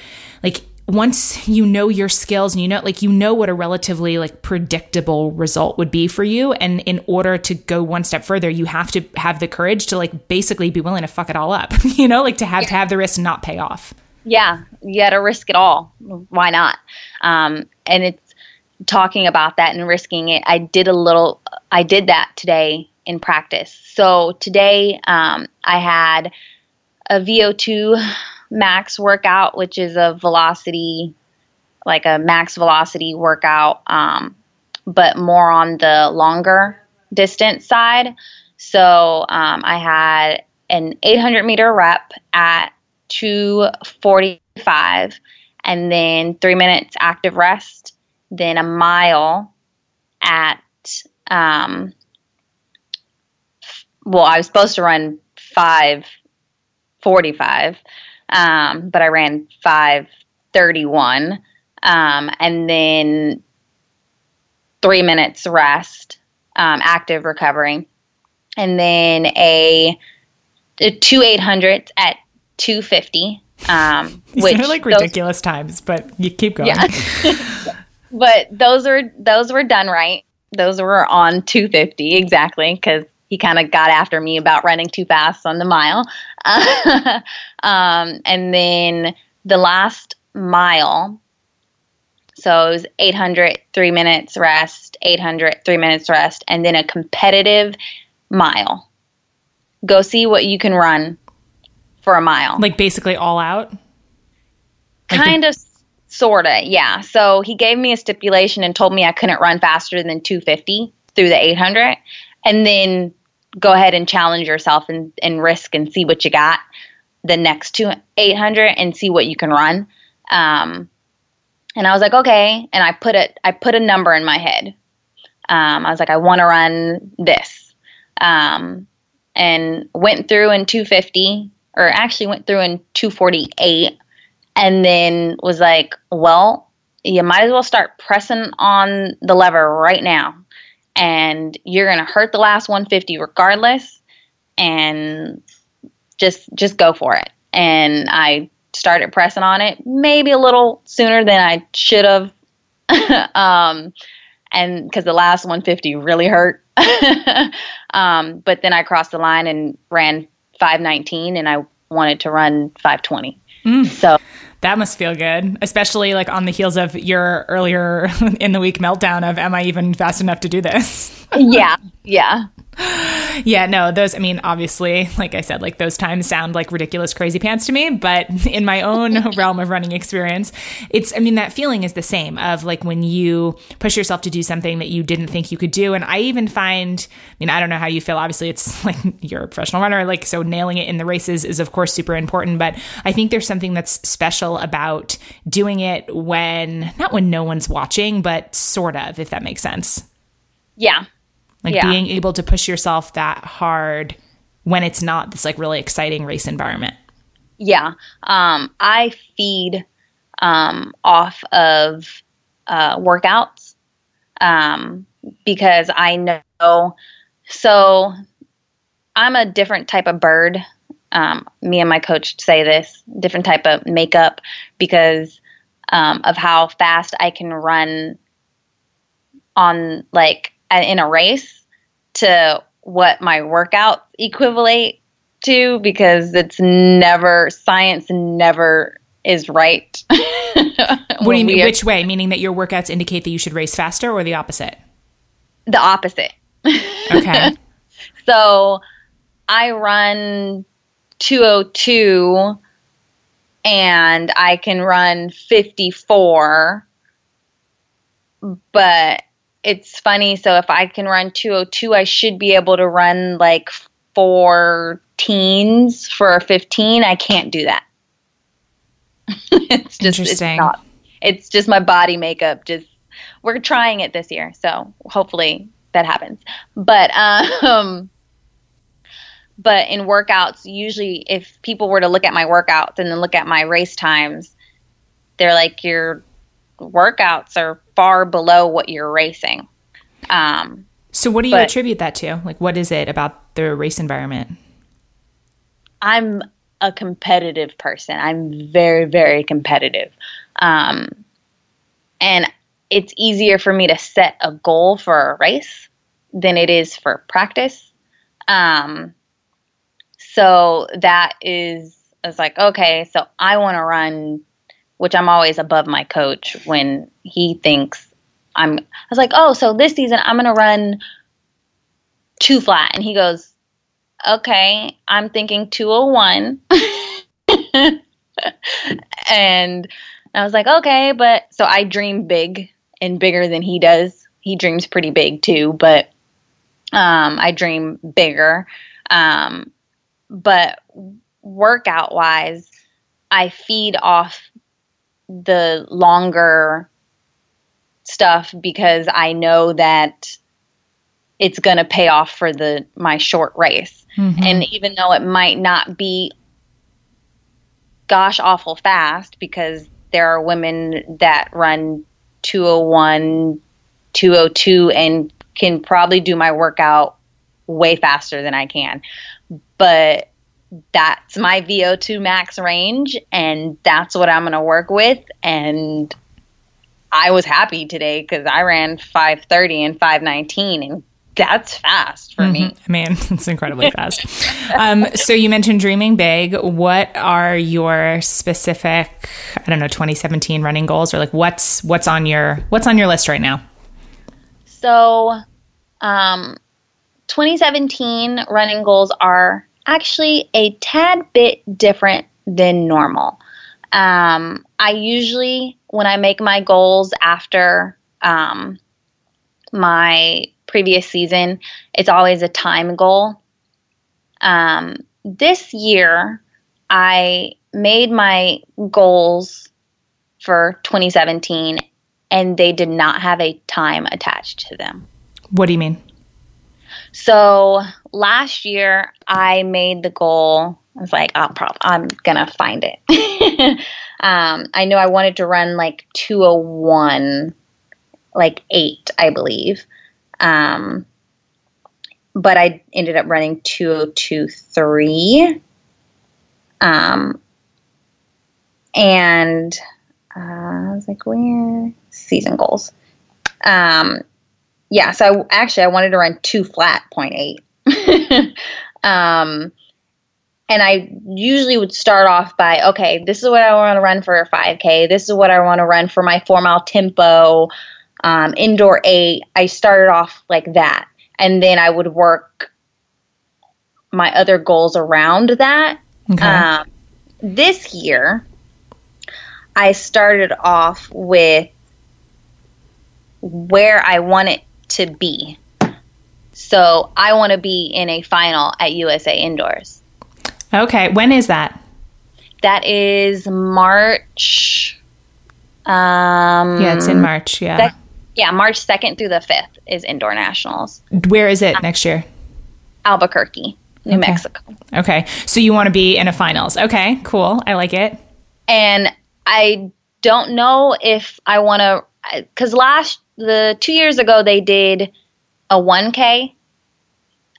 like once you know your skills and you know like you know what a relatively like predictable result would be for you and in order to go one step further you have to have the courage to like basically be willing to fuck it all up you know like to have yeah. to have the risk not pay off. Yeah you got to risk it all. Why not? Um, and it's talking about that and risking it i did a little i did that today in practice. So today um, i had a vo2 max workout, which is a velocity, like a max velocity workout, um, but more on the longer distance side. So um, I had an 800 meter rep at 245, and then three minutes active rest, then a mile at um, well, I was supposed to run 545 um, but I ran 531. Um, and then three minutes rest, um, active recovery. And then a, a two 800s at 250. Um, which are like ridiculous those, times, but you keep going. Yeah. but those were those were done right. Those were on 250 exactly because he kind of got after me about running too fast on the mile. um, and then the last mile, so it was 800, three minutes rest, 800, three minutes rest, and then a competitive mile. Go see what you can run for a mile. Like basically all out? Like kind the- of Sorta, yeah. So he gave me a stipulation and told me I couldn't run faster than 250 through the 800, and then go ahead and challenge yourself and, and risk and see what you got the next two 800 and see what you can run. Um, and I was like, okay. And I put it, I put a number in my head. Um, I was like, I want to run this. Um, and went through in 250 or actually went through in 248 and then was like, well, you might as well start pressing on the lever right now. And you're going to hurt the last 150 regardless. And just just go for it. And I started pressing on it maybe a little sooner than I should have. um, and because the last 150 really hurt. um, but then I crossed the line and ran 519 and I wanted to run 520. Mm. So that must feel good, especially like on the heels of your earlier in the week meltdown of, am I even fast enough to do this? yeah. Yeah yeah, no, those, I mean, obviously, like I said, like those times sound like ridiculous crazy pants to me, but in my own realm of running experience, it's, I mean, that feeling is the same of like when you push yourself to do something that you didn't think you could do. And I even find, I mean, I don't know how you feel. Obviously, it's like you're a professional runner, like, so nailing it in the races is, of course, super important. But I think there's something that's special about doing it when, not when no one's watching, but sort of, if that makes sense. Yeah, like yeah. being able to push yourself that hard when it's not this like really exciting race environment. Yeah. Um, I feed um, off of uh, workouts um, because I know. So I'm a different type of bird. Um, me and my coach say this different type of makeup because um, of how fast I can run on like in a race to what my workouts equivalent to because it's never science never is right. what do you mean? Which way? Meaning that your workouts indicate that you should race faster or the opposite? The opposite. Okay. so I run 202 and I can run 54, but it's funny. So if I can run 202, I should be able to run like four teens for 15. I can't do that. it's just Interesting. It's, not, it's just my body makeup. Just we're trying it this year, so hopefully that happens. But um, but in workouts, usually if people were to look at my workouts and then look at my race times, they're like you're workouts are far below what you're racing. Um, so, what do you attribute that to? Like, what is it about the race environment? I'm a competitive person. I'm very, very competitive. Um, and it's easier for me to set a goal for a race than it is for practice. Um, so that is, it's like, okay, so I want to run which I'm always above my coach when he thinks I'm. I was like, oh, so this season I'm going to run two flat, and he goes, okay, I'm thinking 201, and I was like, okay, but so I dream big and bigger than he does. He dreams pretty big too, but um, I dream bigger. Um, but workout wise, I feed off the longer stuff because I know that it's going to pay off for the my short race. Mm-hmm. And even though it might not be gosh awful fast because there are women that run 201 202 and can probably do my workout way faster than I can. But that's my VO2 max range and that's what I'm going to work with and I was happy today cuz I ran 530 and 519 and that's fast for mm-hmm. me. I mean, it's incredibly fast. um, so you mentioned dreaming big. What are your specific, I don't know, 2017 running goals, or like what's what's on your what's on your list right now? So, um, 2017 running goals are actually a tad bit different than normal. Um, I usually, when I make my goals after um, my previous season, it's always a time goal. Um, this year, I made my goals for 2017 and they did not have a time attached to them. What do you mean? So last year I made the goal. I was like, I'll prob- I'm gonna find it. um, I knew I wanted to run like 201, like eight, I believe. Um, but I ended up running 2023. Um, and uh, I was like, where season goals? Um, yeah, so I, actually I wanted to run two flat point eight. um, and I usually would start off by, okay, this is what I want to run for a 5K. This is what I want to run for my four mile tempo, um, indoor eight. I started off like that. And then I would work my other goals around that. Okay. Um, this year, I started off with where I want it to be. So I want to be in a final at USA Indoors. Okay. When is that? That is March. Um, Yeah, it's in March. Yeah. sec- yeah, March 2nd through the 5th is Indoor Nationals. Where is it next year? Albuquerque, New Okay. Mexico. Okay. So you want to be in a finals. Okay. Cool. I like it. and I don't know if I want to because last the two years ago they did a 1K,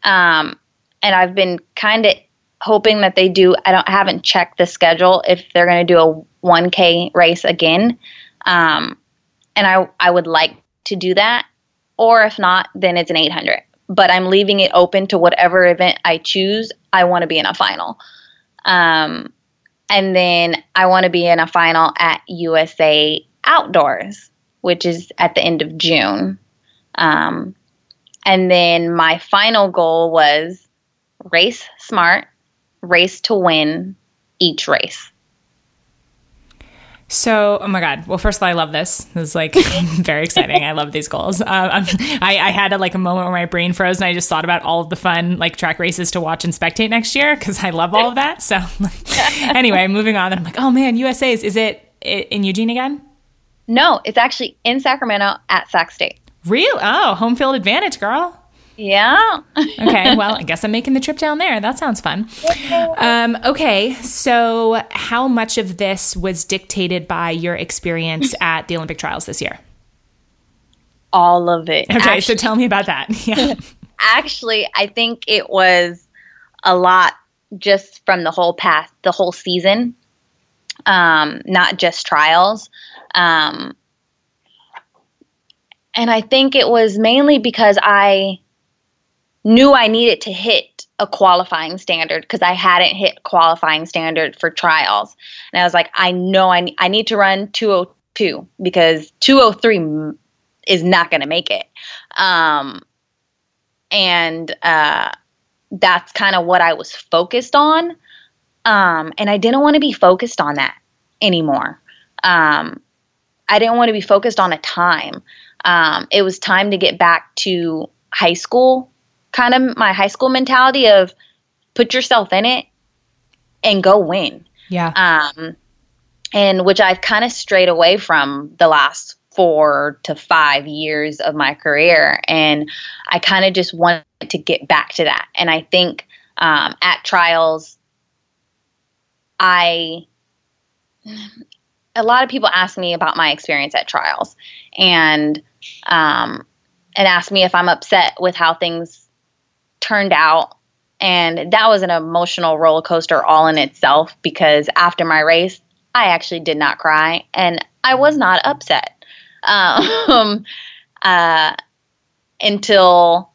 um, and I've been kind of hoping that they do. I don't I haven't checked the schedule if they're going to do a 1K race again, um, and I I would like to do that, or if not, then it's an 800. But I'm leaving it open to whatever event I choose. I want to be in a final. Um, and then I want to be in a final at USA Outdoors, which is at the end of June. Um, and then my final goal was race smart, race to win each race. So, oh my God. Well, first of all, I love this. This is like very exciting. I love these goals. Um, I, I had a, like a moment where my brain froze and I just thought about all of the fun like track races to watch and spectate next year because I love all of that. So, anyway, moving on. Then I'm like, oh man, USA's. Is it in Eugene again? No, it's actually in Sacramento at Sac State. Real? Oh, home field advantage, girl. Yeah. Okay, well, I guess I'm making the trip down there. That sounds fun. Um, okay, so how much of this was dictated by your experience at the Olympic trials this year? All of it. Okay, so tell me about that. Yeah. actually i think it was a lot just from the whole past the whole season um, not just trials um, and i think it was mainly because i knew i needed to hit a qualifying standard because i hadn't hit qualifying standard for trials and i was like i know i, I need to run 202 because 203 is not going to make it um, and uh, that's kind of what I was focused on. Um, and I didn't want to be focused on that anymore. Um, I didn't want to be focused on a time. Um, it was time to get back to high school, kind of my high school mentality of put yourself in it and go win Yeah. um, and which I've kind of strayed away from the last four to five years of my career. And I kind of just wanted to get back to that. And I think um, at trials, I a lot of people ask me about my experience at trials, and um, and ask me if I'm upset with how things turned out. And that was an emotional roller coaster all in itself because after my race i actually did not cry and i was not upset. Um, uh, until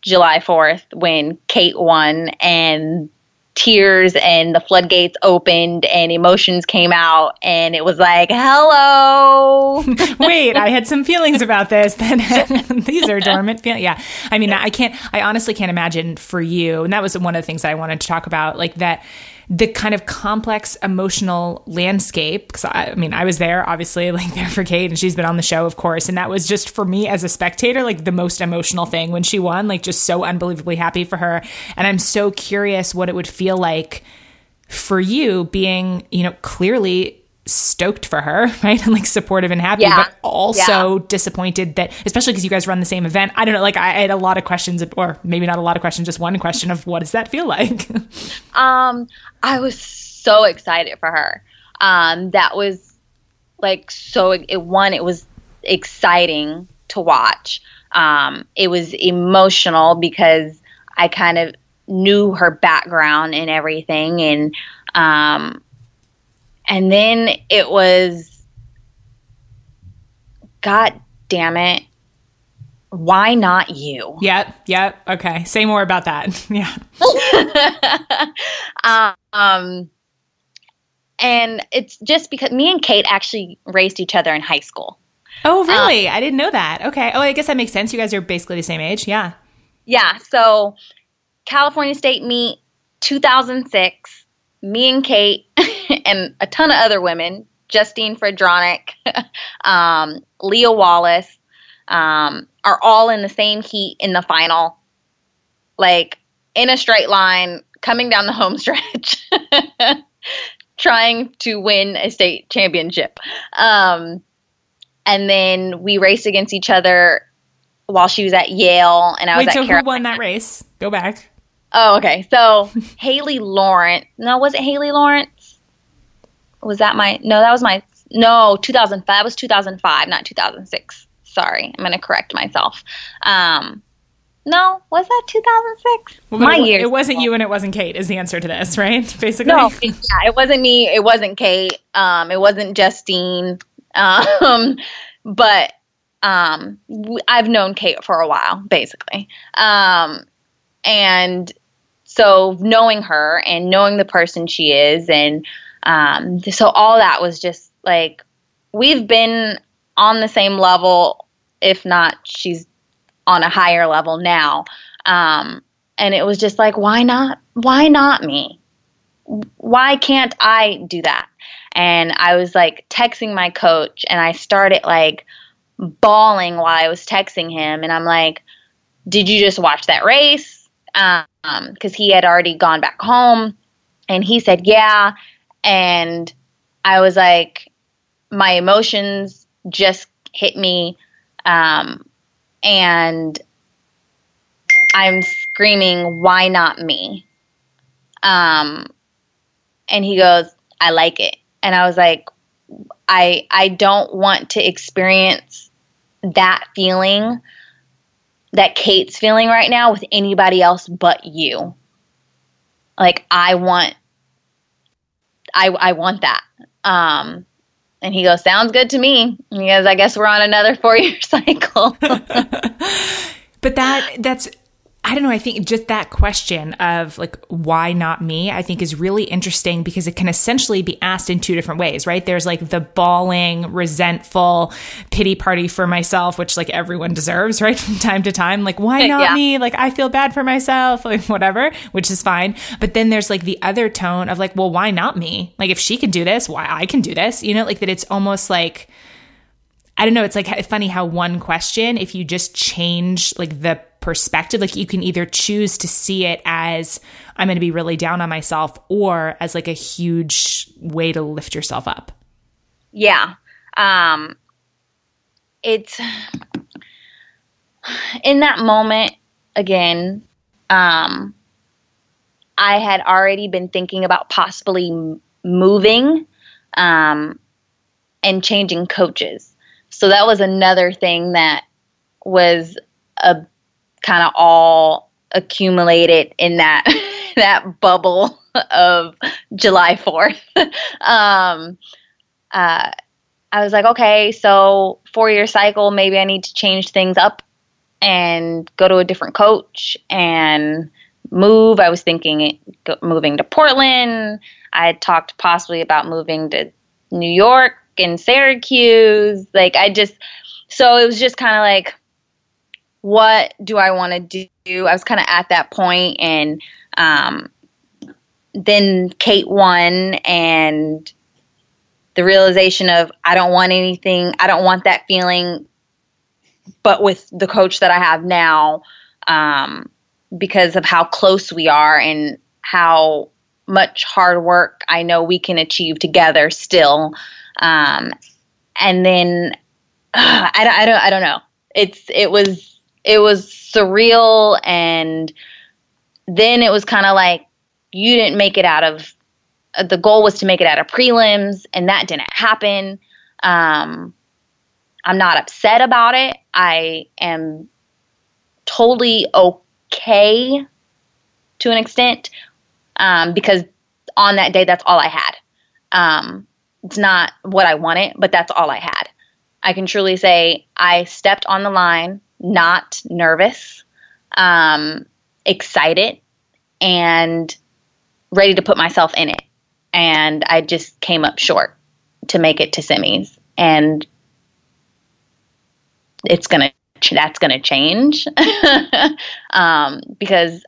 july 4th when kate won and tears and the floodgates opened and emotions came out and it was like hello Wait, I had some feelings about this. Then these are dormant feelings. Yeah, I mean, I can't. I honestly can't imagine for you. And that was one of the things that I wanted to talk about. Like that, the kind of complex emotional landscape because I, I, mean i was there obviously like there for kate and she's been on the show of course and that was just for me as a spectator like the most emotional thing when she won like just so unbelievably happy for her and i'm so curious what it would feel like for you being you know clearly stoked for her, right? And like supportive and happy, yeah. but also yeah. disappointed that, especially because you guys run the same event. I don't know, like I, had a lot of questions, or maybe not a lot of questions, just one question of what does that feel like? um, I was so excited for her. Um, that was like so. It one, it was exciting to watch. Um, it was emotional because I kind of knew her background and everything, and um, and then it was, God damn it. Why not you? Yep, yep. Okay. Say more about that. yeah. um, and it's just because me and Kate actually raised each other in high school. Oh, really? Um, I didn't know that. Okay. Oh, I guess that makes sense. You guys are basically the same age. Yeah. Yeah. So, California State meet 2006 me and Kate and a ton of other women, Justine Fedronic, um, Leah Wallace, um, are all in the same heat in the final, like in a straight line, coming down the home stretch, trying to win a state championship. Um, and then we raced against each other while she was at Yale, and I was Wait, at so Carolina. who won that race? Go back. Oh, okay. So Haley Lawrence. No, was it Haley Lawrence? Was that my? No, that was my. No, 2005. That was 2005, not 2006. Sorry, I'm going to correct myself. Um, no, was that 2006? Well, my it, year. It wasn't you and it wasn't Kate. Is the answer to this right? Basically, no. Yeah, it wasn't me. It wasn't Kate. Um, it wasn't Justine. Um, but um, I've known Kate for a while, basically. Um, and so knowing her and knowing the person she is, and um, so all that was just like we've been on the same level, if not, she's on a higher level now. Um, and it was just like, why not? Why not me? Why can't I do that? And I was like texting my coach, and I started like bawling while I was texting him, and I'm like, "Did you just watch that race?" Um, because he had already gone back home. And he said, Yeah. And I was like, My emotions just hit me. Um, and I'm screaming, Why not me? Um, and he goes, I like it. And I was like, I I don't want to experience that feeling that Kate's feeling right now with anybody else but you. Like I want I I want that. Um and he goes, Sounds good to me. And he goes, I guess we're on another four year cycle. but that that's I don't know. I think just that question of like, why not me? I think is really interesting because it can essentially be asked in two different ways, right? There's like the bawling, resentful pity party for myself, which like everyone deserves, right? From time to time. Like, why uh, not yeah. me? Like, I feel bad for myself, like whatever, which is fine. But then there's like the other tone of like, well, why not me? Like, if she can do this, why I can do this? You know, like that it's almost like, I don't know. It's like funny how one question, if you just change like the perspective. Like you can either choose to see it as I'm going to be really down on myself or as like a huge way to lift yourself up. Yeah. Um it's in that moment again um I had already been thinking about possibly moving um and changing coaches. So that was another thing that was a kind of all accumulated in that that bubble of July 4th. um, uh, I was like, okay, so four year cycle, maybe I need to change things up and go to a different coach and move. I was thinking moving to Portland. I had talked possibly about moving to New York and Syracuse. Like, I just, so it was just kind of like, what do I want to do? I was kind of at that point and um, then Kate won, and the realization of I don't want anything, I don't want that feeling, but with the coach that I have now, um, because of how close we are and how much hard work I know we can achieve together still. Um, and then uh, I, I don't I don't know. It's it was it was surreal and then it was kind of like you didn't make it out of uh, the goal was to make it out of prelims and that didn't happen. Um, i'm not upset about it. I am totally okay to an extent um, because on that day that's all i had. Um, it's not what i wanted but that's all i had. I can truly say i stepped on the line not nervous um, excited and ready to put myself in it. And I just came up short to make it to semis. And it's going to, that's going to change um, because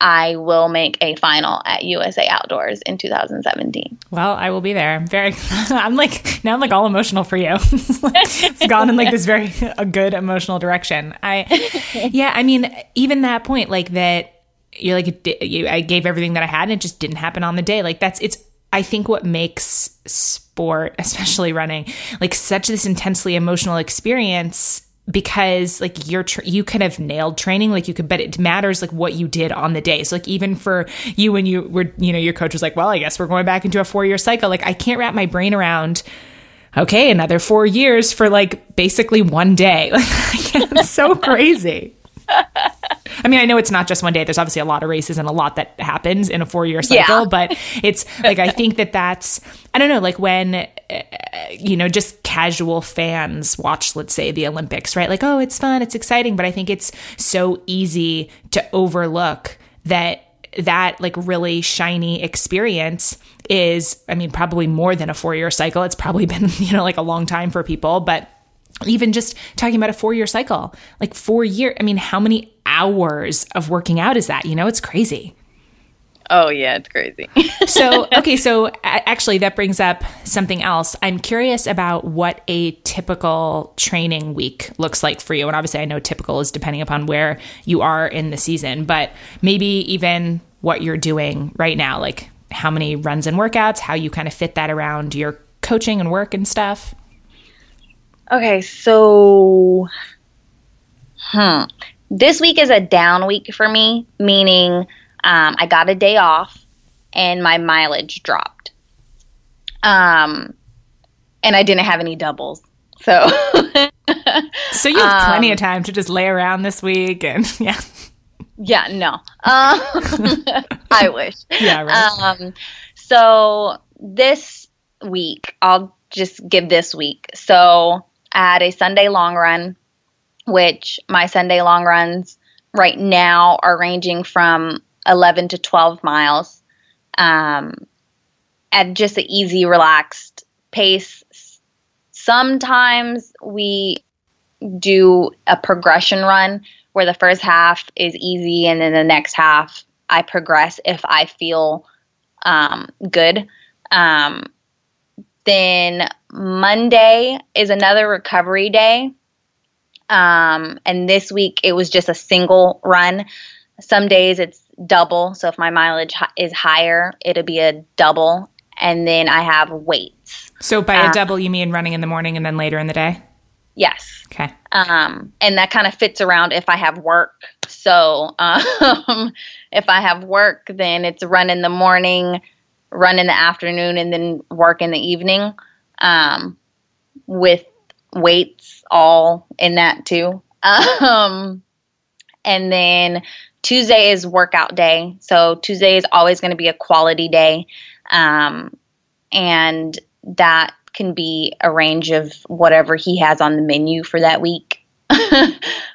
I will make a final at USA Outdoors in 2017. Well, I will be there. I'm very, I'm like, now I'm like all emotional for you. it's gone in like this very, a good emotional direction. I, yeah, I mean, even that point, like that, you're like, I gave everything that I had and it just didn't happen on the day. Like that's, it's, I think what makes sport, especially running, like such this intensely emotional experience because like you're tra- you could have nailed training like you could but it matters like what you did on the day. So like even for you when you were you know your coach was like well i guess we're going back into a four year cycle. Like i can't wrap my brain around okay another four years for like basically one day. Like it's so crazy I mean, I know it's not just one day. There's obviously a lot of races and a lot that happens in a four year cycle, yeah. but it's like, I think that that's, I don't know, like when, uh, you know, just casual fans watch, let's say, the Olympics, right? Like, oh, it's fun, it's exciting. But I think it's so easy to overlook that that like really shiny experience is, I mean, probably more than a four year cycle. It's probably been, you know, like a long time for people, but even just talking about a four year cycle, like four year, I mean, how many hours of working out is that? You know, it's crazy. Oh, yeah, it's crazy. so, okay, so actually, that brings up something else. I'm curious about what a typical training week looks like for you. And obviously, I know typical is depending upon where you are in the season, but maybe even what you're doing right now, like how many runs and workouts, how you kind of fit that around your coaching and work and stuff. Okay, so hmm. This week is a down week for me, meaning um, I got a day off and my mileage dropped. Um, and I didn't have any doubles. So So you have um, plenty of time to just lay around this week and yeah. Yeah, no. Um, I wish. Yeah, right. Um, so this week, I'll just give this week. So at a Sunday long run, which my Sunday long runs right now are ranging from 11 to 12 miles um, at just an easy, relaxed pace. Sometimes we do a progression run where the first half is easy and then the next half I progress if I feel um, good. Um, then Monday is another recovery day. Um, and this week it was just a single run. Some days it's double. So if my mileage is higher, it'll be a double. And then I have weights. So by a um, double, you mean running in the morning and then later in the day? Yes. Okay. Um, and that kind of fits around if I have work. So um, if I have work, then it's run in the morning, run in the afternoon, and then work in the evening um, with weights all in that too. Um, and then Tuesday is workout day. So Tuesday is always going to be a quality day. Um, and that can be a range of whatever he has on the menu for that week.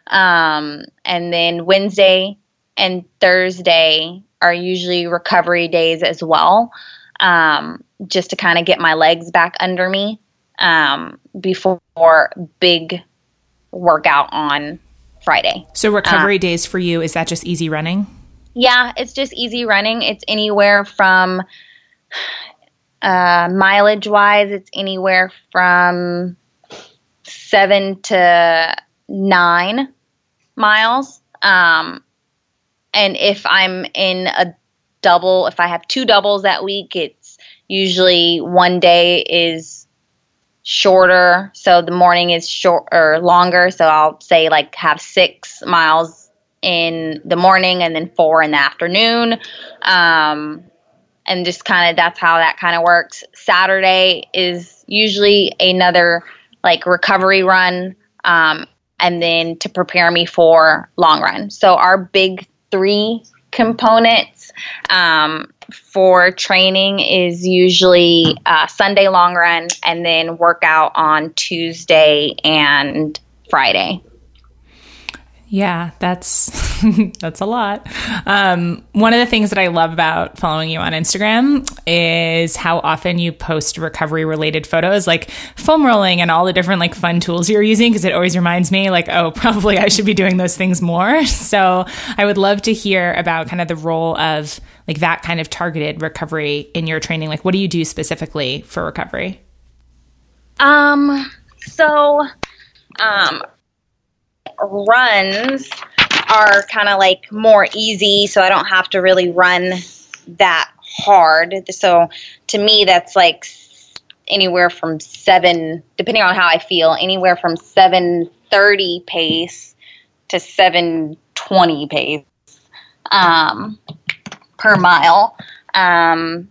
um, and then Wednesday and Thursday are usually recovery days as well um, just to kind of get my legs back under me um, before big workout on Friday. So recovery uh, days for you is that just easy running? Yeah, it's just easy running. It's anywhere from uh, mileage wise, it's anywhere from seven to nine miles. Um, and if I'm in a double, if I have two doubles that week, it's usually one day is shorter. So the morning is short or longer. So I'll say like have six miles in the morning and then four in the afternoon. Um, and just kind of that's how that kind of works. Saturday is usually another like recovery run. Um, and then to prepare me for long run. So our big three components um, for training is usually uh, Sunday long run and then workout on Tuesday and Friday. Yeah, that's that's a lot. Um, one of the things that I love about following you on Instagram is how often you post recovery related photos, like foam rolling and all the different like fun tools you're using. Because it always reminds me, like, oh, probably I should be doing those things more. So I would love to hear about kind of the role of like that kind of targeted recovery in your training. Like, what do you do specifically for recovery? Um. So, um, runs are kind of like more easy, so I don't have to really run that hard. So to me, that's like anywhere from seven, depending on how I feel, anywhere from seven thirty pace to seven twenty pace um, per mile. Um,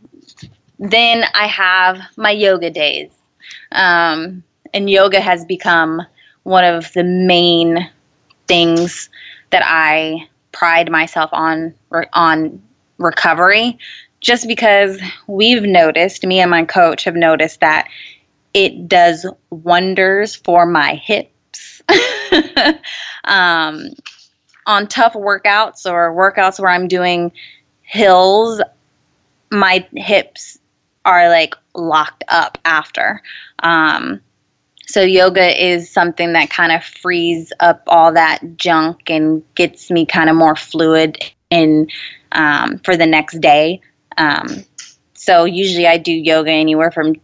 then I have my yoga days, um, and yoga has become one of the main things that I pride myself on on recovery just because we've noticed me and my coach have noticed that it does wonders for my hips. Um, on tough workouts or workouts where i'm doing hills my hips are like locked up after. Um, so yoga is something that kind of frees up all that junk and gets me kind of more fluid in um, for the next day. Um, so usually I do yoga anywhere from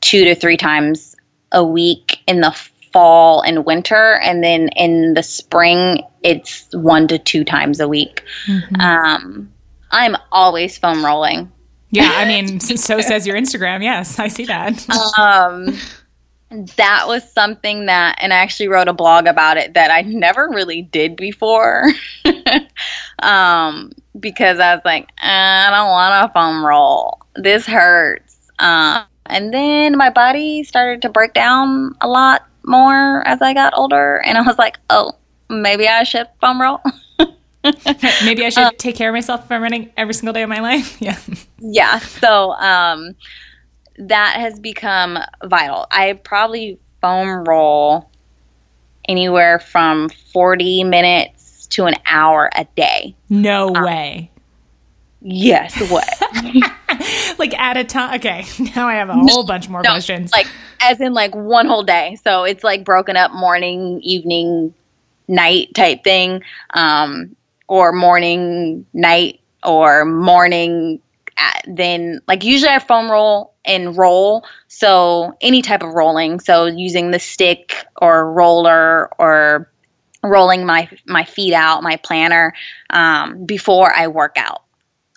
two to three times a week in the fall and winter, and then in the spring it's one to two times a week. Mm-hmm. Um, I'm always foam rolling. Yeah, I mean, so says your Instagram. Yes, I see that. um, that was something that, and I actually wrote a blog about it that I never really did before. um, because I was like, I don't want a foam roll. This hurts. Uh, and then my body started to break down a lot more as I got older. And I was like, oh, maybe I should foam roll. maybe I should um, take care of myself if I'm running every single day of my life. Yeah. Yeah. So, um, that has become vital. I probably foam roll anywhere from 40 minutes to an hour a day. No um, way. Yes, what? like at a time. Okay, now I have a whole bunch more no, questions. Like, as in, like one whole day. So it's like broken up morning, evening, night type thing, um, or morning, night, or morning, at, then like usually I foam roll and roll. So any type of rolling. So using the stick or roller or rolling my my feet out, my plantar um, before I work out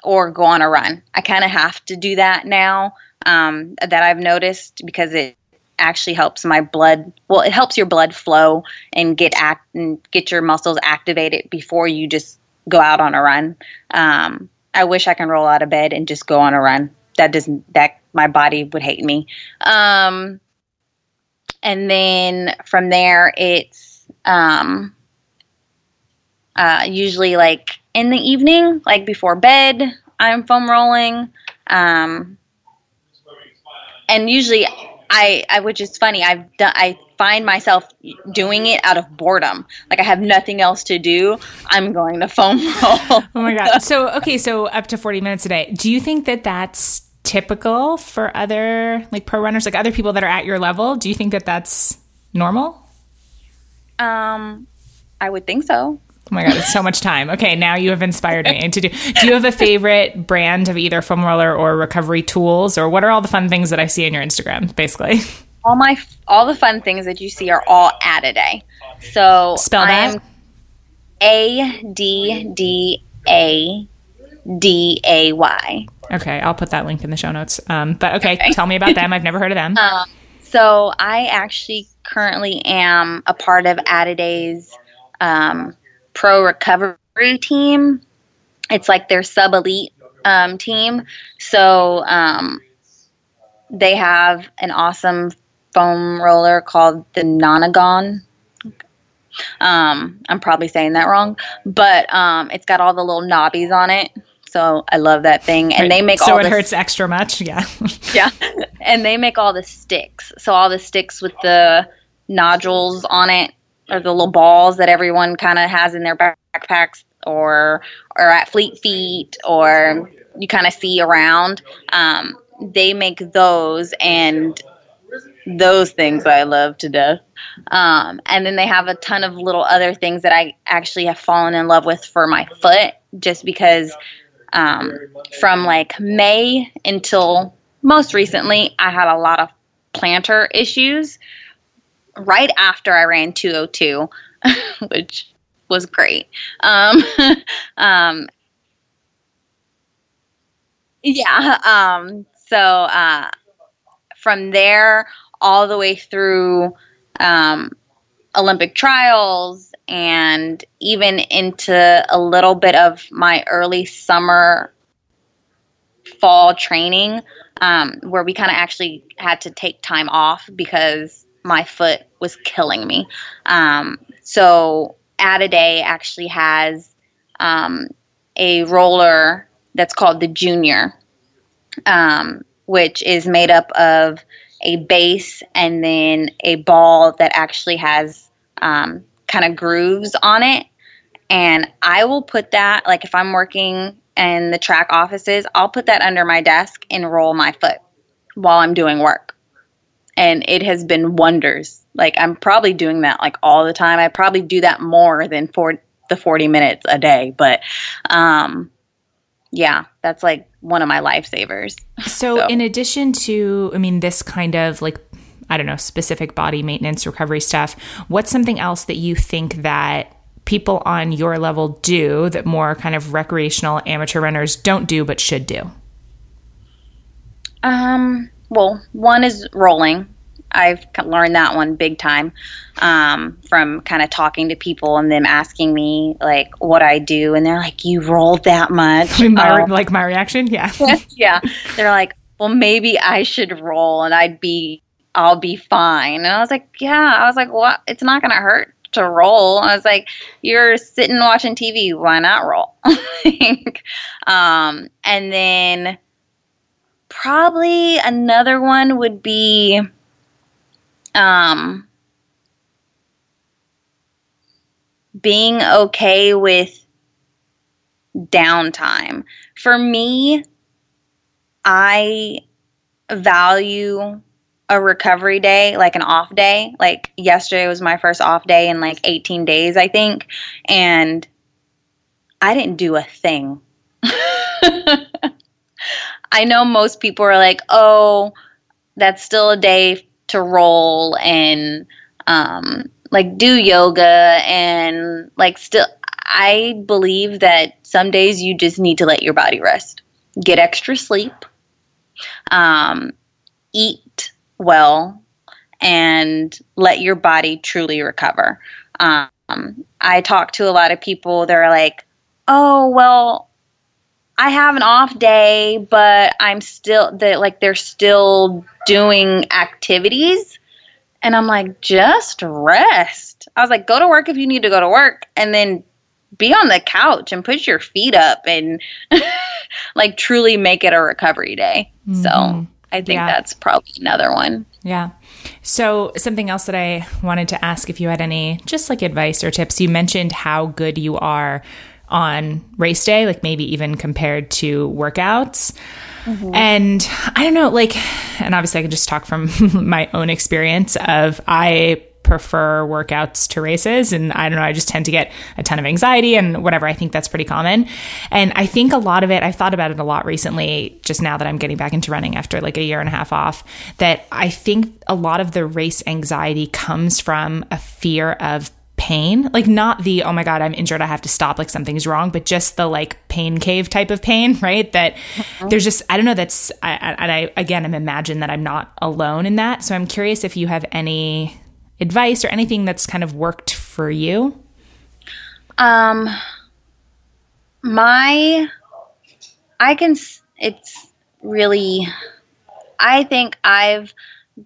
or go on a run. I kind of have to do that now um, that I've noticed because it actually helps my blood. Well, it helps your blood flow and get act and get your muscles activated before you just go out on a run. Um, I wish I can roll out of bed and just go on a run. That doesn't that my body would hate me. Um, and then from there, it's um, uh, usually like in the evening, like before bed, I'm foam rolling. Um, and usually, I, I which is funny. I've done I find myself doing it out of boredom. Like I have nothing else to do. I'm going to foam roll. oh my god. So okay, so up to 40 minutes a day. Do you think that that's typical for other like pro runners, like other people that are at your level? Do you think that that's normal? Um, I would think so. Oh my god, it's so much time. Okay, now you have inspired me to do. Do you have a favorite brand of either foam roller or recovery tools, or what are all the fun things that I see in your Instagram? Basically, all my all the fun things that you see are all Addaday. So spell that. A D D A D A Y. Okay, I'll put that link in the show notes. Um, but okay, okay. tell me about them. I've never heard of them. Uh, so I actually currently am a part of Addaday's um, pro recovery team. It's like their sub elite um, team. So um, they have an awesome foam roller called the Nonagon. Um, I'm probably saying that wrong, but um, it's got all the little knobbies on it. So I love that thing, and right. they make so all it the, hurts extra much. Yeah, yeah, and they make all the sticks. So all the sticks with the nodules on it, or the little balls that everyone kind of has in their backpacks, or or at Fleet Feet, or you kind of see around. Um, they make those, and those things I love to death. Um, and then they have a ton of little other things that I actually have fallen in love with for my foot, just because um, from like May until most recently, I had a lot of plantar issues right after I ran 202, which was great. Um, um, yeah. Um, so uh, from there all the way through um, Olympic trials, and even into a little bit of my early summer fall training um, where we kind of actually had to take time off because my foot was killing me. Um, so Addaday actually has um, a roller that's called the Junior, um, which is made up of a base and then a ball that actually has um, kind of grooves on it. And I will put that, like if I'm working in the track offices, I'll put that under my desk and roll my foot while I'm doing work. And it has been wonders. Like I'm probably doing that like all the time. I probably do that more than for the 40 minutes a day, but um yeah, that's like one of my lifesavers. So, so, in addition to, I mean, this kind of like I don't know, specific body maintenance recovery stuff. What's something else that you think that people on your level do that more kind of recreational amateur runners don't do but should do? Um, well, one is rolling. I've learned that one big time um, from kind of talking to people and them asking me like what I do, and they're like, "You rolled that much?" my, um, like my reaction, yeah, yeah. They're like, "Well, maybe I should roll," and I'd be I'll be fine. And I was like, yeah. I was like, what? It's not going to hurt to roll. I was like, you're sitting watching TV. Why not roll? um, and then probably another one would be, um, being okay with downtime. For me, I value a recovery day, like an off day. Like yesterday was my first off day in like 18 days, I think. And I didn't do a thing. I know most people are like, oh, that's still a day to roll and um, like do yoga and like still. I believe that some days you just need to let your body rest, get extra sleep, um, eat well and let your body truly recover. Um, I talk to a lot of people, they're like, oh, well, I have an off day, but I'm still, they, like, they're still doing activities. And I'm like, just rest. I was like, go to work if you need to go to work, and then be on the couch and put your feet up and like truly make it a recovery day. Mm-hmm. So I think yeah. that's probably another one. Yeah. So, something else that I wanted to ask if you had any just like advice or tips. You mentioned how good you are on race day, like maybe even compared to workouts. Mm-hmm. And I don't know, like, and obviously I can just talk from my own experience of I prefer workouts to races. And I don't know, I just tend to get a ton of anxiety and whatever. I think that's pretty common. And I think a lot of it, I've thought about it a lot recently, just now that I'm getting back into running after like a year and a half off, that I think a lot of the race anxiety comes from a fear of pain like not the oh my god i'm injured i have to stop like something's wrong but just the like pain cave type of pain right that mm-hmm. there's just i don't know that's I, and i again i'm imagine that i'm not alone in that so i'm curious if you have any advice or anything that's kind of worked for you um my i can it's really i think i've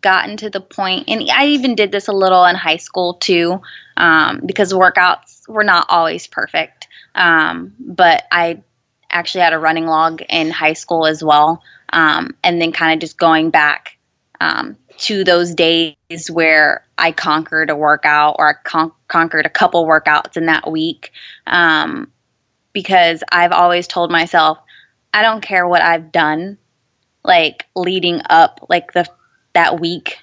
gotten to the point, and I even did this a little in high school too, um, because workouts were not always perfect. Um, but I actually had a running log in high school as well, um, and then kind of just going back um, to those days where I conquered a workout or I con- conquered a couple workouts in that week, um, because I've always told myself, I don't care what I've done like leading up like the that week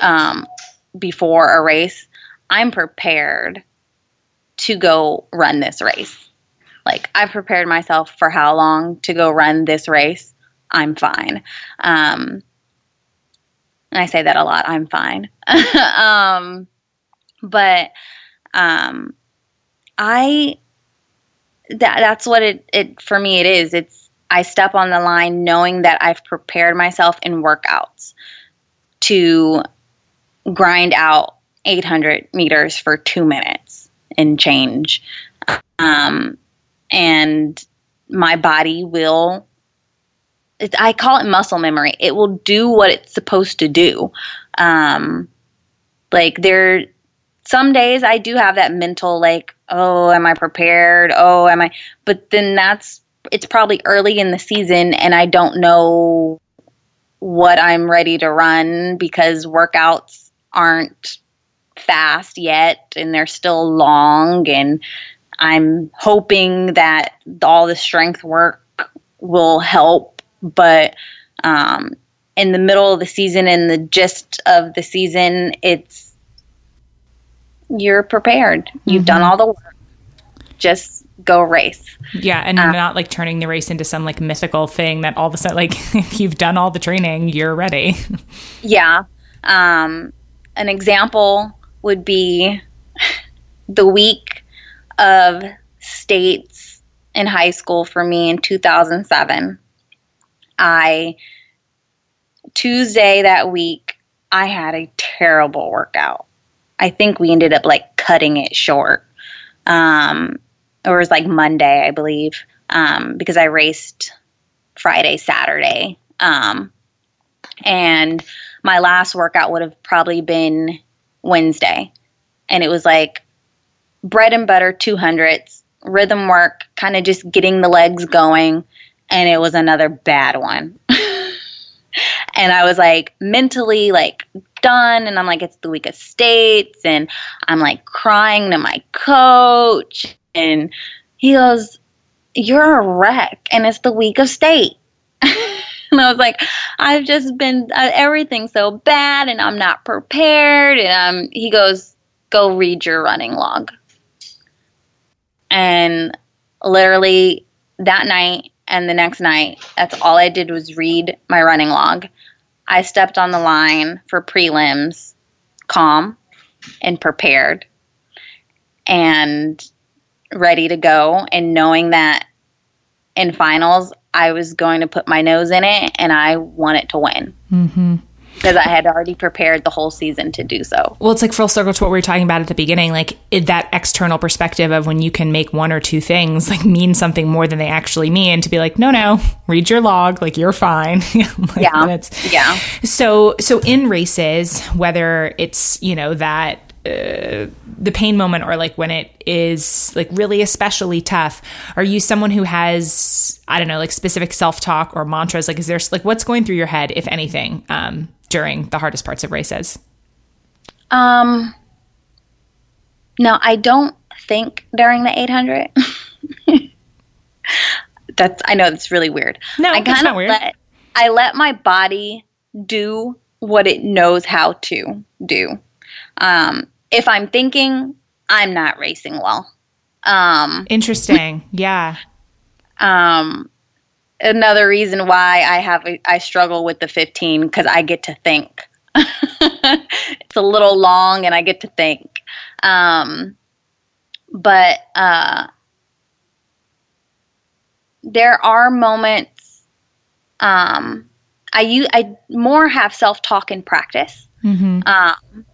um, before a race, I'm prepared to go run this race. Like I've prepared myself for how long to go run this race. I'm fine. Um, and I say that a lot. I'm fine. um, but um, I that that's what it it for me it is. It's I step on the line knowing that I've prepared myself in workouts to grind out 800 meters for two minutes and change. Um, and my body will, I call it muscle memory. It will do what it's supposed to do. Um, like there, some days I do have that mental, like, oh, am I prepared? Oh, am I? But then that's, it's probably early in the season and I don't know what I'm ready to run because workouts aren't fast yet and they're still long and I'm hoping that all the strength work will help but um, in the middle of the season and the gist of the season it's you're prepared you've mm-hmm. done all the work just go race. Yeah, and um, not like turning the race into some like mythical thing that all of a sudden, like if you've done all the training, you're ready. yeah. Um, an example would be the week of states in high school for me in 2007. I Tuesday that week I had a terrible workout. I think we ended up like cutting it short. Um, or it was like Monday, I believe, um, because I raced Friday, Saturday. Um, and my last workout would have probably been Wednesday. And it was like bread and butter 200s, rhythm work, kind of just getting the legs going. And it was another bad one. and I was like mentally like done and I'm like it's the week of states and I'm like crying to my coach and he goes, You're a wreck, and it's the week of state. and I was like, I've just been uh, everything's so bad, and I'm not prepared. And um, he goes, Go read your running log. And literally that night and the next night, that's all I did was read my running log. I stepped on the line for prelims, calm and prepared. And ready to go and knowing that in finals I was going to put my nose in it and I wanted to win. Mm-hmm because I had already prepared the whole season to do so. Well, it's like full circle to what we were talking about at the beginning, like it, that external perspective of when you can make one or two things like mean something more than they actually mean. To be like, no, no, read your log, like you're fine. like, yeah, yeah. So, so in races, whether it's you know that uh, the pain moment or like when it is like really especially tough are you someone who has i don't know like specific self-talk or mantras? Like is there like what's going through your head if anything um, during the hardest parts of races? Um no i don't think during the 800 that's i know that's really weird. No i kind of let i let my body do what it knows how to do. Um, if I'm thinking, I'm not racing well. Um, Interesting. Yeah. Um, another reason why I have I struggle with the 15 because I get to think. it's a little long, and I get to think. Um, but uh, there are moments. Um, I use I more have self talk in practice. Mm-hmm. Um,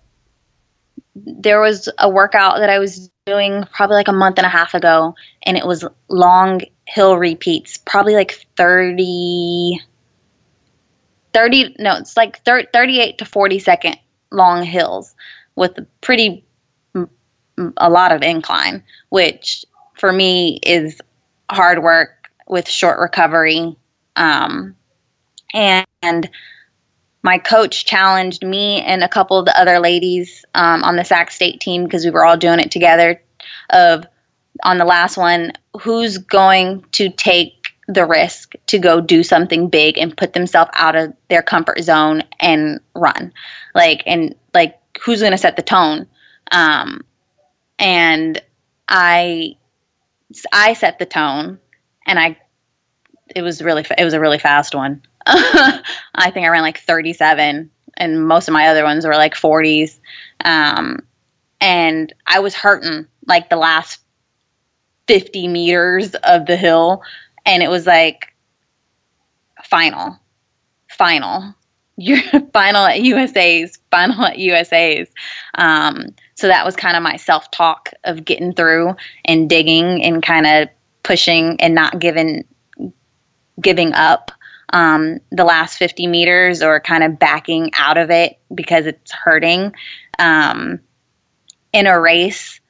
there was a workout that I was doing probably like a month and a half ago, and it was long hill repeats, probably like 30, 30 no, it's like 30, 38 to 40 second long hills with a pretty, a lot of incline, which for me is hard work with short recovery. Um, and, and my coach challenged me and a couple of the other ladies um, on the Sac State team because we were all doing it together. Of on the last one, who's going to take the risk to go do something big and put themselves out of their comfort zone and run, like and like who's going to set the tone? Um, and I, I set the tone, and I, it was really it was a really fast one. I think I ran like 37, and most of my other ones were like 40s. Um, and I was hurting like the last 50 meters of the hill, and it was like final, final. You're final at USA's, final at USA's. Um, so that was kind of my self talk of getting through and digging and kind of pushing and not giving giving up um, the last 50 meters or kind of backing out of it because it's hurting. Um, in a race,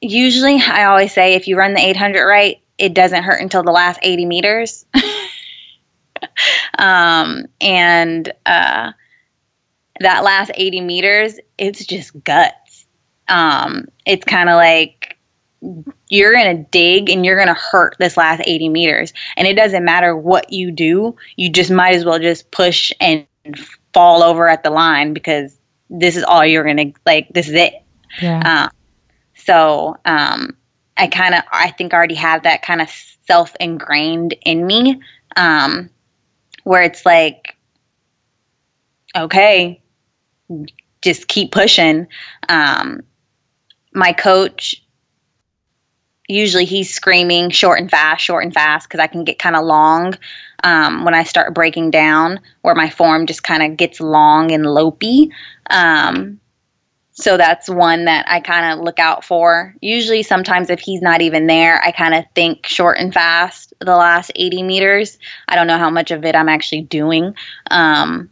usually I always say if you run the 800 right, it doesn't hurt until the last 80 meters. um, and uh, that last 80 meters, it's just guts. Um, it's kind of like you're going to dig and you're going to hurt this last 80 meters. And it doesn't matter what you do, you just might as well just push and fall over at the line because this is all you're going to, like, this is it. Yeah. Uh, so um, I kind of, I think, I already have that kind of self ingrained in me um, where it's like, okay, just keep pushing. Um, my coach usually he's screaming short and fast, short and fast because I can get kind of long um, when I start breaking down, where my form just kind of gets long and lopey. Um, so that's one that I kind of look out for. Usually, sometimes if he's not even there, I kind of think short and fast the last 80 meters. I don't know how much of it I'm actually doing. Um,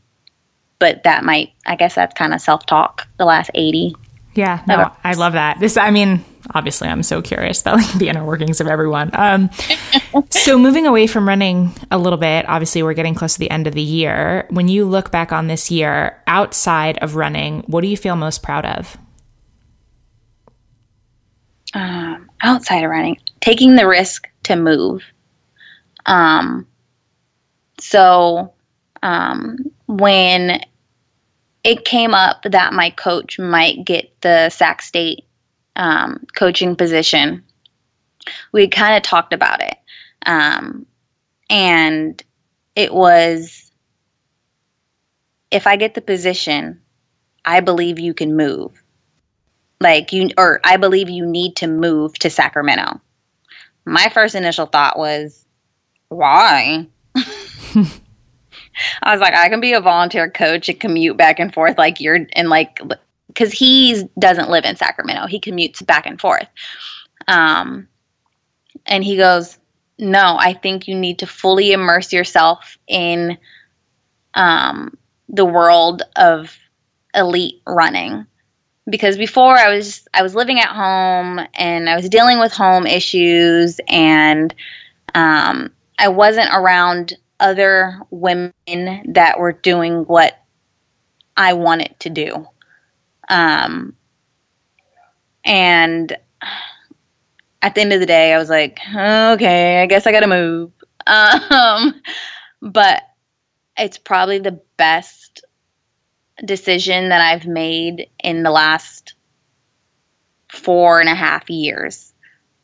but that might, I guess that's kind of self talk, the last 80. Yeah, no, I love that. This, I mean, obviously, I'm so curious about like the inner workings of everyone. Um, so, moving away from running a little bit, obviously, we're getting close to the end of the year. When you look back on this year outside of running, what do you feel most proud of? Um, outside of running, taking the risk to move. Um, so, um, when it came up that my coach might get the Sac State um, coaching position. We kind of talked about it. Um, and it was if I get the position, I believe you can move. Like you, or I believe you need to move to Sacramento. My first initial thought was, why? I was like, I can be a volunteer coach and commute back and forth like you're and like because he doesn't live in Sacramento. He commutes back and forth. Um, and he goes, No, I think you need to fully immerse yourself in um, the world of elite running. Because before I was I was living at home and I was dealing with home issues and um, I wasn't around other women that were doing what I wanted to do. Um, and at the end of the day, I was like, okay, I guess I got to move. Um, but it's probably the best decision that I've made in the last four and a half years.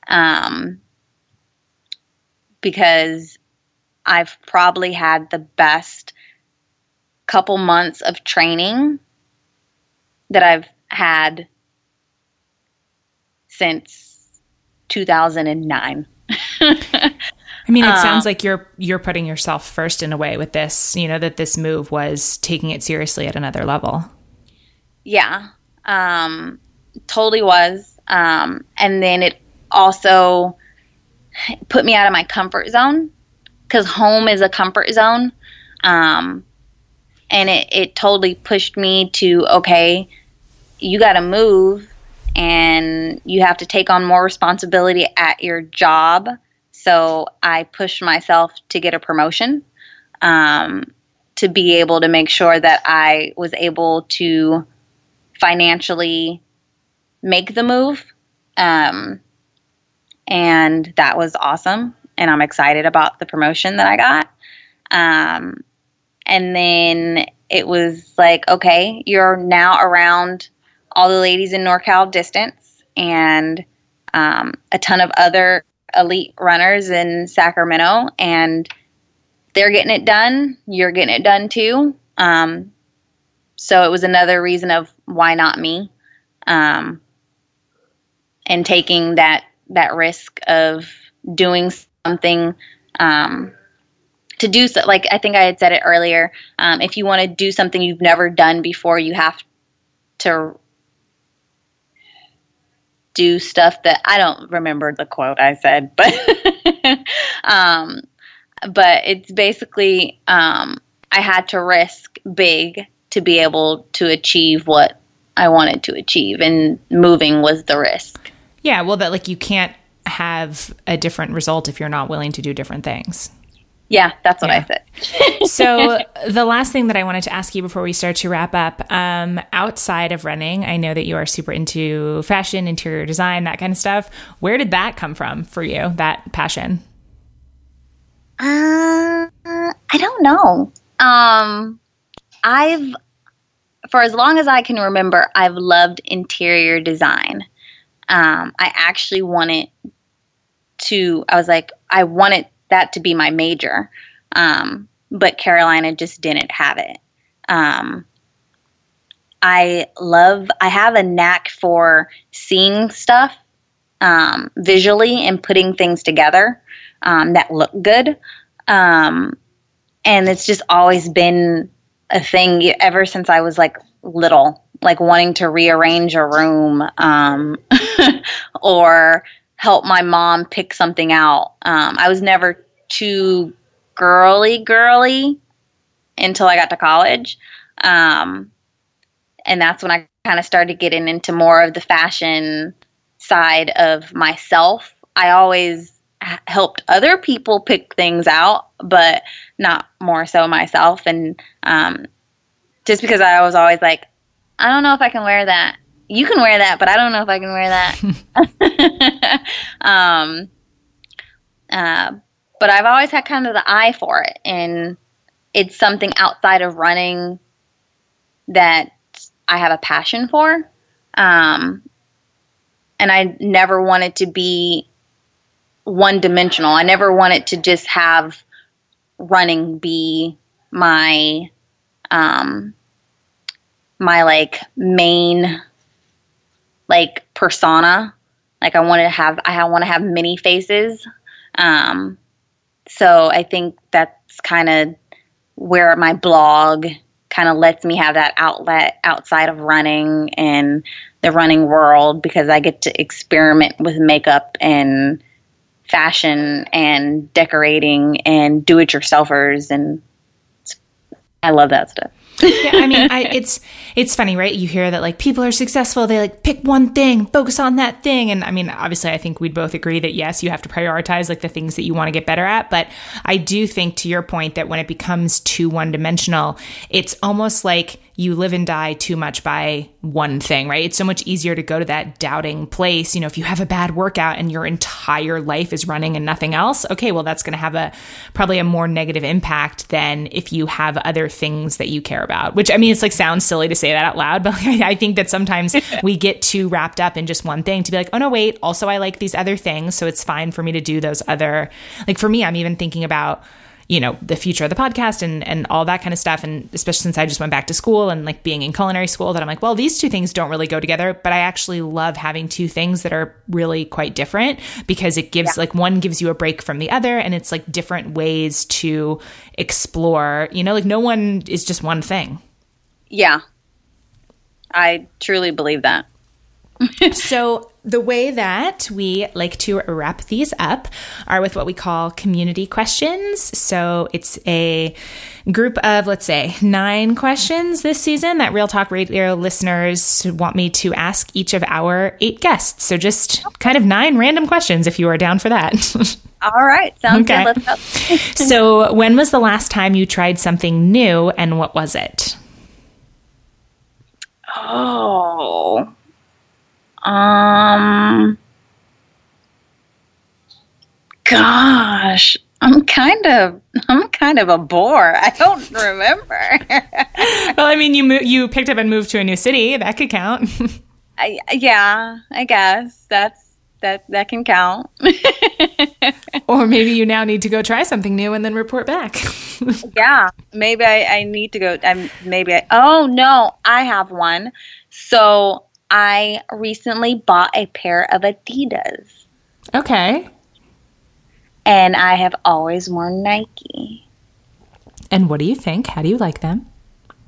Um, because I've probably had the best couple months of training that I've had since 2009. I mean, it um, sounds like you're you're putting yourself first in a way with this. You know that this move was taking it seriously at another level. Yeah, um, totally was. Um, and then it also put me out of my comfort zone because home is a comfort zone. Um, and it, it totally pushed me to okay, you got to move and you have to take on more responsibility at your job so I pushed myself to get a promotion um, to be able to make sure that I was able to financially make the move. Um, and that was awesome. And I'm excited about the promotion that I got. Um, and then it was like, okay, you're now around all the ladies in NorCal distance and um, a ton of other elite runners in Sacramento, and they're getting it done. You're getting it done too. Um, so it was another reason of why not me, um, and taking that that risk of doing something um, to do so. Like I think I had said it earlier. Um, if you want to do something you've never done before, you have to do stuff that I don't remember the quote I said, but um, but it's basically um, I had to risk big to be able to achieve what I wanted to achieve, and moving was the risk. Yeah, well, that like you can't have a different result if you're not willing to do different things. Yeah, that's what yeah. I said. so, the last thing that I wanted to ask you before we start to wrap up um, outside of running, I know that you are super into fashion, interior design, that kind of stuff. Where did that come from for you, that passion? Uh, I don't know. Um, I've, for as long as I can remember, I've loved interior design. Um, I actually wanted to, I was like, I wanted that to be my major. Um, but Carolina just didn't have it. Um, I love, I have a knack for seeing stuff um, visually and putting things together um, that look good. Um, and it's just always been a thing ever since I was like little, like wanting to rearrange a room um, or help my mom pick something out. Um, I was never too girly, girly until I got to college. Um, and that's when I kind of started getting into more of the fashion side of myself. I always helped other people pick things out, but not more so myself. And um, just because I was always like, I don't know if I can wear that. You can wear that, but I don't know if I can wear that. um, uh, but I've always had kind of the eye for it, and it's something outside of running that I have a passion for. Um, and I never wanted to be one dimensional. I never wanted to just have running be my um my like main like persona. Like I want to have I want to have many faces. Um so I think that's kind of where my blog kind of lets me have that outlet outside of running and the running world because I get to experiment with makeup and fashion and decorating and do it yourselfers and I love that stuff yeah, I mean, I, it's it's funny, right? You hear that like people are successful, they like pick one thing, focus on that thing, and I mean, obviously, I think we'd both agree that yes, you have to prioritize like the things that you want to get better at. But I do think, to your point, that when it becomes too one dimensional, it's almost like you live and die too much by one thing, right? It's so much easier to go to that doubting place. You know, if you have a bad workout and your entire life is running and nothing else, okay, well, that's going to have a probably a more negative impact than if you have other things that you care about. Which I mean, it's like sounds silly to say that out loud, but I think that sometimes we get too wrapped up in just one thing to be like, oh no, wait, also I like these other things, so it's fine for me to do those other. Like for me, I'm even thinking about you know the future of the podcast and and all that kind of stuff. And especially since I just went back to school and like being in culinary school that I'm like well these two things don't really go together but I actually love having two things that are really quite different because it gives yeah. like one gives you a break from the other and it's like different ways to explore. You know like no one is just one thing. Yeah. I truly believe that so the way that we like to wrap these up are with what we call community questions. So it's a group of, let's say, nine questions this season that Real Talk Radio listeners want me to ask each of our eight guests. So just kind of nine random questions if you are down for that. All right. Sounds okay. good. Let's go. so when was the last time you tried something new and what was it? Oh, um, gosh, I'm kind of I'm kind of a bore. I don't remember. well, I mean, you mo- you picked up and moved to a new city. That could count. I, yeah, I guess that's that that can count. or maybe you now need to go try something new and then report back. yeah, maybe I, I need to go. I'm maybe I. Oh no, I have one. So I recently bought a pair of Adidas. Okay. And I have always worn Nike. And what do you think? How do you like them?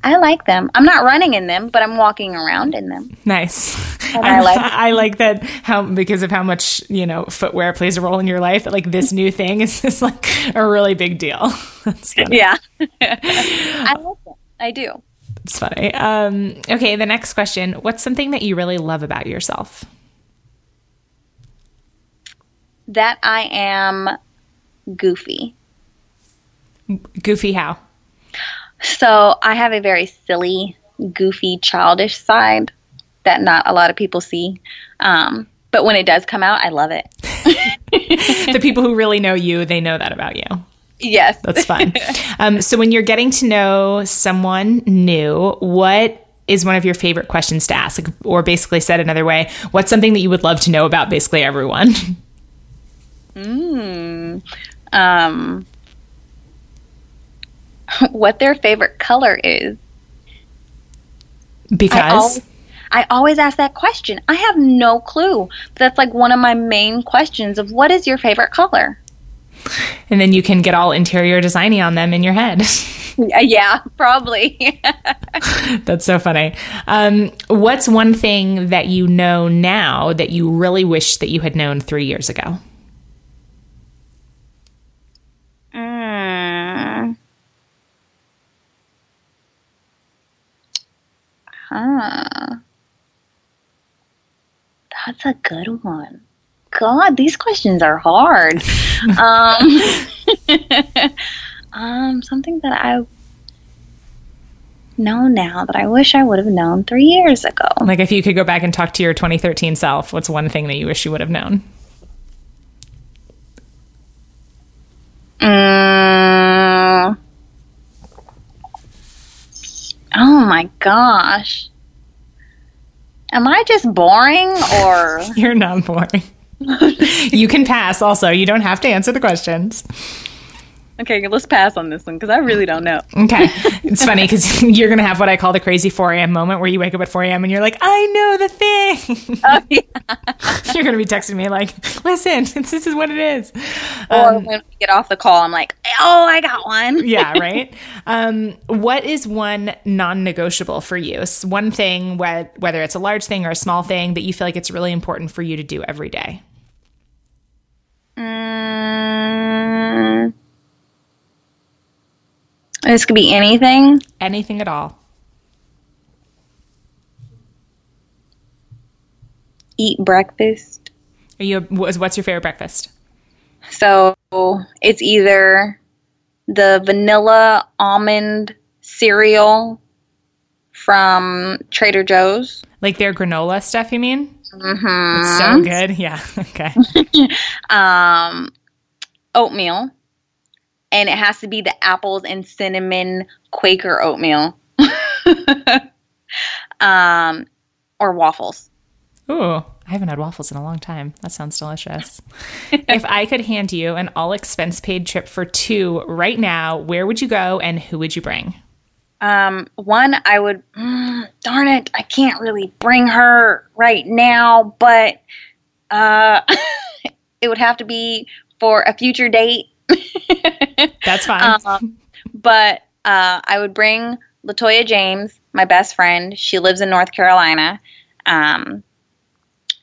I like them. I'm not running in them, but I'm walking around in them. Nice. I like I like that how because of how much, you know, footwear plays a role in your life that like this new thing is just like a really big deal. yeah. I like it. I do. It's funny. Um, okay, the next question. What's something that you really love about yourself? That I am goofy. Goofy how? So I have a very silly, goofy, childish side that not a lot of people see. Um, but when it does come out, I love it. the people who really know you, they know that about you. Yes. That's fun. um, so when you're getting to know someone new, what is one of your favorite questions to ask? Or basically said another way, what's something that you would love to know about basically everyone? Mm, um, what their favorite color is. Because? I always, I always ask that question. I have no clue. That's like one of my main questions of what is your favorite color? And then you can get all interior designy on them in your head. yeah, probably. That's so funny. Um, what's one thing that you know now that you really wish that you had known three years ago? Mm. Huh. That's a good one. God, these questions are hard. um, um, something that I know now that I wish I would have known three years ago. Like if you could go back and talk to your 2013 self, what's one thing that you wish you would have known? Mm. Oh my gosh. Am I just boring or? You're not boring. you can pass also. You don't have to answer the questions. Okay, let's pass on this one because I really don't know. okay. It's funny because you're going to have what I call the crazy 4 a.m. moment where you wake up at 4 a.m. and you're like, I know the thing. Oh, yeah. you're going to be texting me like, listen, this is what it is. Or um, when we get off the call, I'm like, oh, I got one. yeah, right. Um, what is one non negotiable for you? One thing, whether it's a large thing or a small thing, that you feel like it's really important for you to do every day? This could be anything. Anything at all. Eat breakfast. Are you? What's your favorite breakfast? So it's either the vanilla almond cereal from Trader Joe's. Like their granola stuff, you mean? Mm-hmm. It's so good. Yeah. Okay. um, oatmeal, and it has to be the apples and cinnamon Quaker oatmeal, um, or waffles. Ooh, I haven't had waffles in a long time. That sounds delicious. if I could hand you an all expense paid trip for two right now, where would you go and who would you bring? Um, one, I would, mm, darn it, I can't really bring her right now, but uh, it would have to be for a future date. That's fine. Um, but uh, I would bring Latoya James, my best friend. She lives in North Carolina. Um,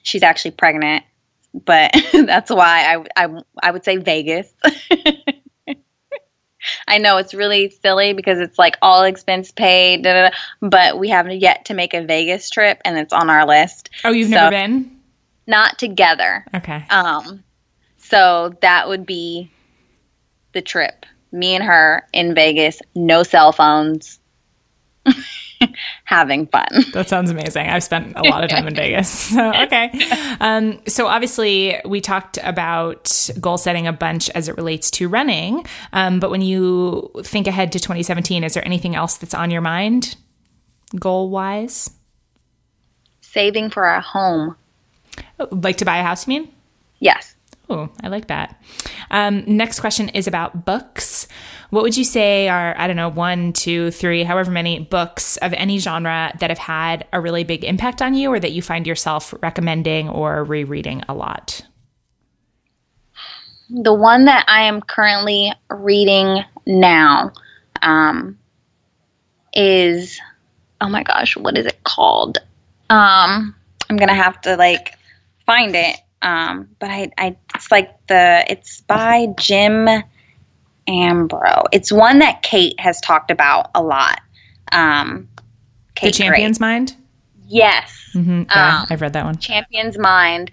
she's actually pregnant, but that's why I, I, I would say Vegas. I know it's really silly because it's like all expense paid, da, da, da, but we haven't yet to make a Vegas trip, and it's on our list. oh, you've so- never been? Not together. Okay. Um, so that would be the trip. Me and her in Vegas, no cell phones, having fun. That sounds amazing. I've spent a lot of time in Vegas. So, okay. Um, so, obviously, we talked about goal setting a bunch as it relates to running. Um, but when you think ahead to 2017, is there anything else that's on your mind goal wise? Saving for a home. Like to buy a house, you mean? Yes. I like that. Um, next question is about books. What would you say are, I don't know, one, two, three, however many books of any genre that have had a really big impact on you or that you find yourself recommending or rereading a lot? The one that I am currently reading now um, is, oh my gosh, what is it called? Um, I'm gonna have to like find it. Um, but I, I, it's like the, it's by Jim Afremow. It's one that Kate has talked about a lot. Um, The Champion's Gray. Mind? Yes. Mm-hmm. Yeah, Um, I've read that one. Champion's Mind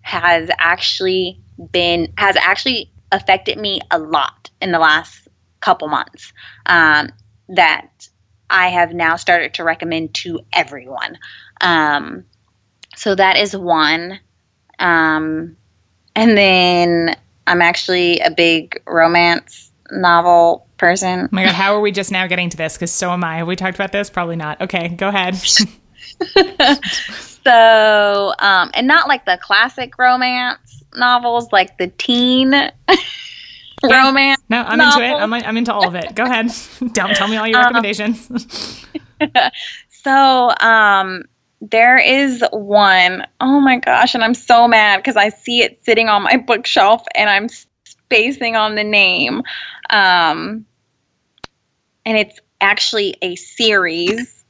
has actually been has actually affected me a lot in the last couple months. Um, that I have now started to recommend to everyone. Um, so that is one. Um, and then I'm actually a big romance novel person. Oh my God, how are we just now getting to this? Because so am I. Have we talked about this? Probably not. Okay, go ahead. So, um, and not like the classic romance novels, like the teen romance. No, I'm into it. I'm, I'm into all of it. Go ahead. Don't tell me all your recommendations. So, um, there is one, oh my gosh, and I'm so mad because I see it sitting on my bookshelf and I'm spacing on the name. Um, and it's actually a series.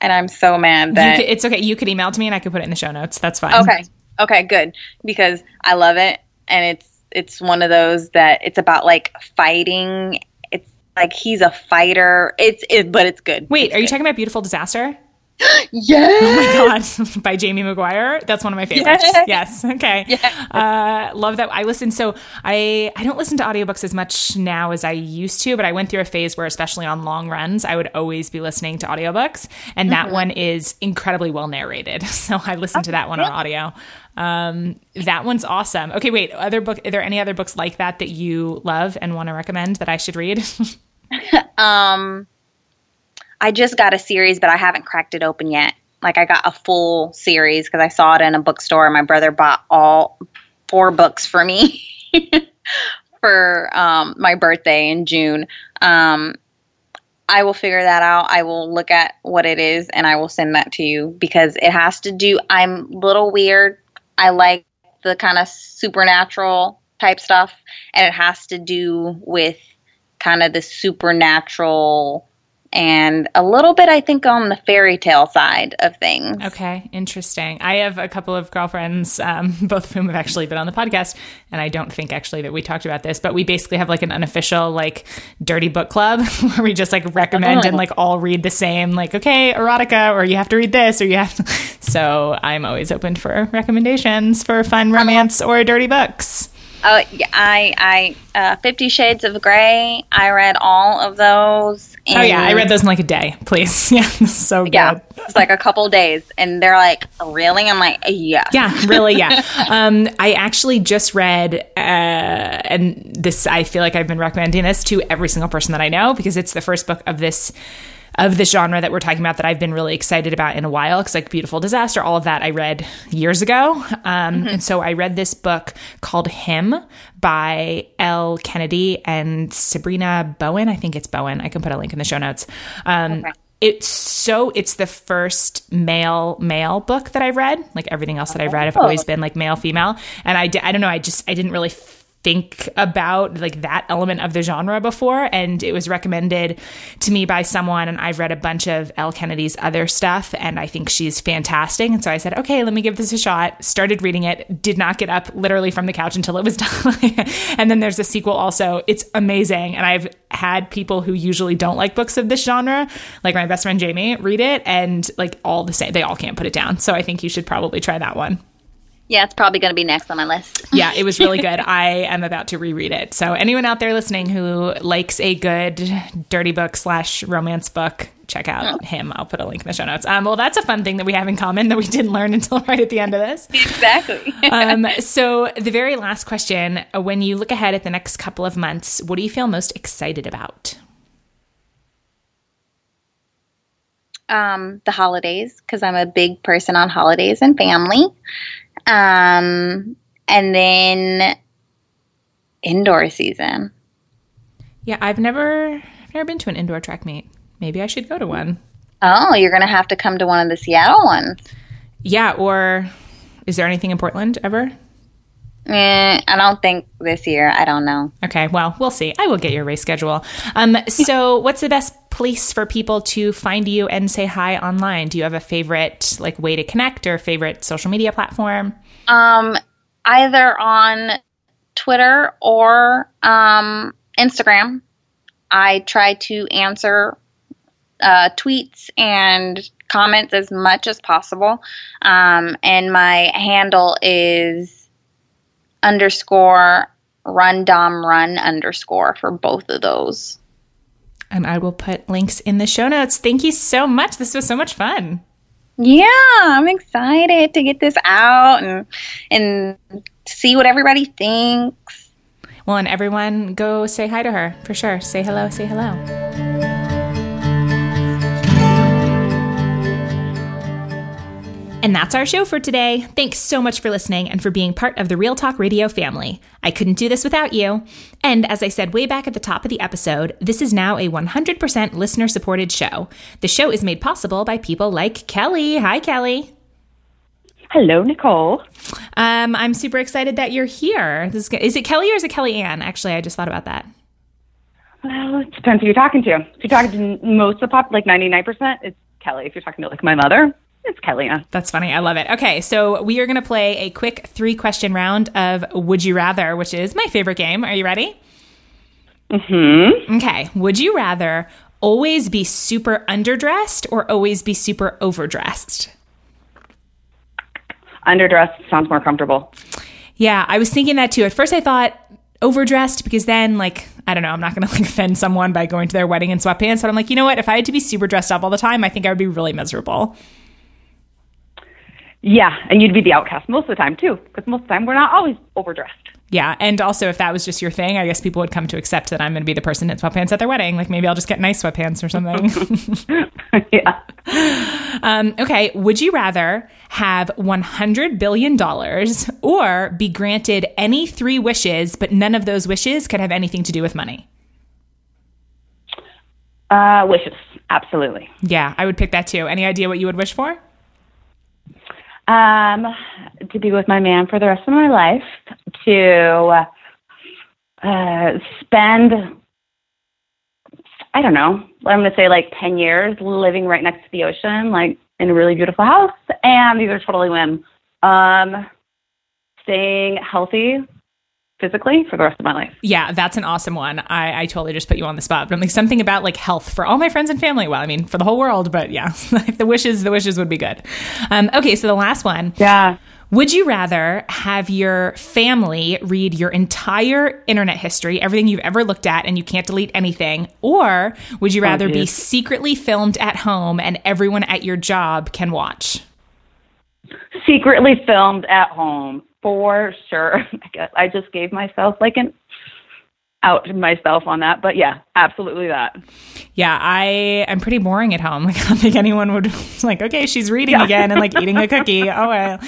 And I'm so mad that. could, it's okay. You could email it to me and I could put it in the show notes. That's fine. Okay. Okay, good. Because I love it and it's it's one of those that it's about like fighting. It's like he's a fighter. It's it but it's good. Wait, It's are you talking about Beautiful Disaster? Yeah. Oh my God, by Jamie McGuire. That's one of my favorites. Yes. Yes. Okay. Uh, love that. I listen. So I I don't listen to audiobooks as much now as I used to, but I went through a phase where, especially on long runs, I would always be listening to audiobooks, and that one is incredibly well narrated. So I listened to that one on audio. Um, that one's awesome. Okay, wait. Other book? Are there any other books like that that you love and want to recommend that I should read? Um I just got a series but I haven't cracked it open yet. Like I got a full series because I saw it in a bookstore. My brother bought all four books for me for um, my birthday in June. Um, I will figure that out. I will look at what it is and I will send that to you because it has to do. I'm little weird. I like the kind of supernatural type stuff, and it has to do with kind of the supernatural and a little bit, I think, on the fairy tale side of things. Okay, interesting. I have a couple of girlfriends, um, both of whom have actually been on the podcast, and I don't think actually that we talked about this, but we basically have like an unofficial like dirty book club where we just like recommend and like all read the same, like okay, erotica, or you have to read this, or you have. To... So I'm always open for recommendations for fun romance or dirty books. Uh, yeah, I, I, uh, Fifty Shades of Grey. I read all of those. Oh yeah, I read those in like a day. Please, yeah, so good. Yeah, it's like a couple days, and they're like, "Really?" I'm like, "Yeah, yeah, really, yeah." um, I actually just read, uh, and this I feel like I've been recommending this to every single person that I know because it's the first book of this of the genre that we're talking about that I've been really excited about in a while. Because like Beautiful Disaster, all of that I read years ago, um, mm-hmm. and so I read this book called Him by Elle Kennedy and Sabrina Bowen. I think it's Bowen. I can put a link in the show notes. Um, okay it's so it's the first male male book that I've read. Like everything else that I've read, I've always been like male female, and I I don't know. I just I didn't really think about like that element of the genre before and it was recommended to me by someone and I've read a bunch of Elle Kennedy's other stuff and I think she's fantastic. And so I said okay let me give this a shot. Started reading it did not get up literally from the couch until it was done. And then there's a sequel also. It's amazing and I've had people who usually don't like books of this genre like my best friend Jamie read it and like all the same they all can't put it down. So I think you should probably try that one yeah, it's probably going to be next on my list. yeah, it was really good. I am about to reread it. So anyone out there listening who likes a good dirty book slash romance book, check out oh. him. I'll put a link in the show notes. Um, well, that's a fun thing that we have in common that we didn't learn until right at the end of this. Exactly. um, so the very last question: When you look ahead at the next couple of months, what do you feel most excited about? Um, the holidays, because I'm a big person on holidays and family. Um, and then indoor season. Yeah, I've never I've never been to an indoor track meet. Maybe I should go to one. Oh, you're going to have to come to one of the Seattle ones. Yeah, or is there anything in Portland ever? Eh, I don't think this year. I don't know. Okay, well, we'll see. I will get your race schedule. Um, so, what's the best place for people to find you and say hi online? Do you have a favorite like way to connect or favorite social media platform? Um, either on Twitter or um, Instagram. I try to answer uh, tweets and comments as much as possible. Um, and my handle is underscore run dom run underscore for both of those. And I will put links in the show notes. Thank you so much. This was so much fun. Yeah, I'm excited to get this out and and see what everybody thinks. Well, and everyone go say hi to her for sure. Say hello, say hello. And that's our show for today. Thanks so much for listening and for being part of the Real Talk Radio family. I couldn't do this without you. And as I said way back at the top of the episode, this is now a 100% listener supported show. The show is made possible by people like Kelly. Hi, Kelly. Hello, Nicole. Um, I'm super excited that you're here. Is, is, it Kelly or is it Kelly Ann? Actually, I just thought about that. Well, it depends who you're talking to. If you're talking to most of the pop, like 99%, it's Kelly. If you're talking to like my mother, it's Kellyanne. That's funny. I love it. Okay, so we are going to play a quick three question round of Would You Rather, which is my favorite game. Are you ready? Hmm. Okay. Would you rather always be super underdressed or always be super overdressed? Underdressed sounds more comfortable. Yeah, I was thinking that too. At first, I thought overdressed because then, like, I don't know, I'm not going to like offend someone by going to their wedding in sweatpants. But I'm like, you know what? If I had to be super dressed up all the time, I think I would be really miserable. Yeah, and you'd be the outcast most of the time too, because most of the time we're not always overdressed. Yeah, and also if that was just your thing, I guess people would come to accept that I'm going to be the person in sweatpants at their wedding. Like maybe I'll just get nice sweatpants or something. yeah. Um, okay, would you rather have $100 billion or be granted any three wishes, but none of those wishes could have anything to do with money? Uh, wishes, absolutely. Yeah, I would pick that too. Any idea what you would wish for? Um, to be with my man for the rest of my life, to uh, spend, I don't know, I'm going to say like 10 years living right next to the ocean, like in a really beautiful house. And these are totally whim. Um, staying healthy, physically for the rest of my life. Yeah, that's an awesome one. I, I totally just put you on the spot, but I'm like something about like health for all my friends and family. Well, I mean for the whole world, but yeah, the wishes, the wishes would be good. Um, okay, so the last one. Yeah. Would you rather have your family read your entire internet history, everything you've ever looked at, and you can't delete anything? Or would you rather oh, be secretly filmed at home and everyone at your job can watch? Secretly filmed at home, for sure. I just gave myself like an out myself on that. But yeah, absolutely that. Yeah, I am pretty boring at home. Like I don't think anyone would like, okay, she's reading yeah. again and like eating a cookie. Oh well.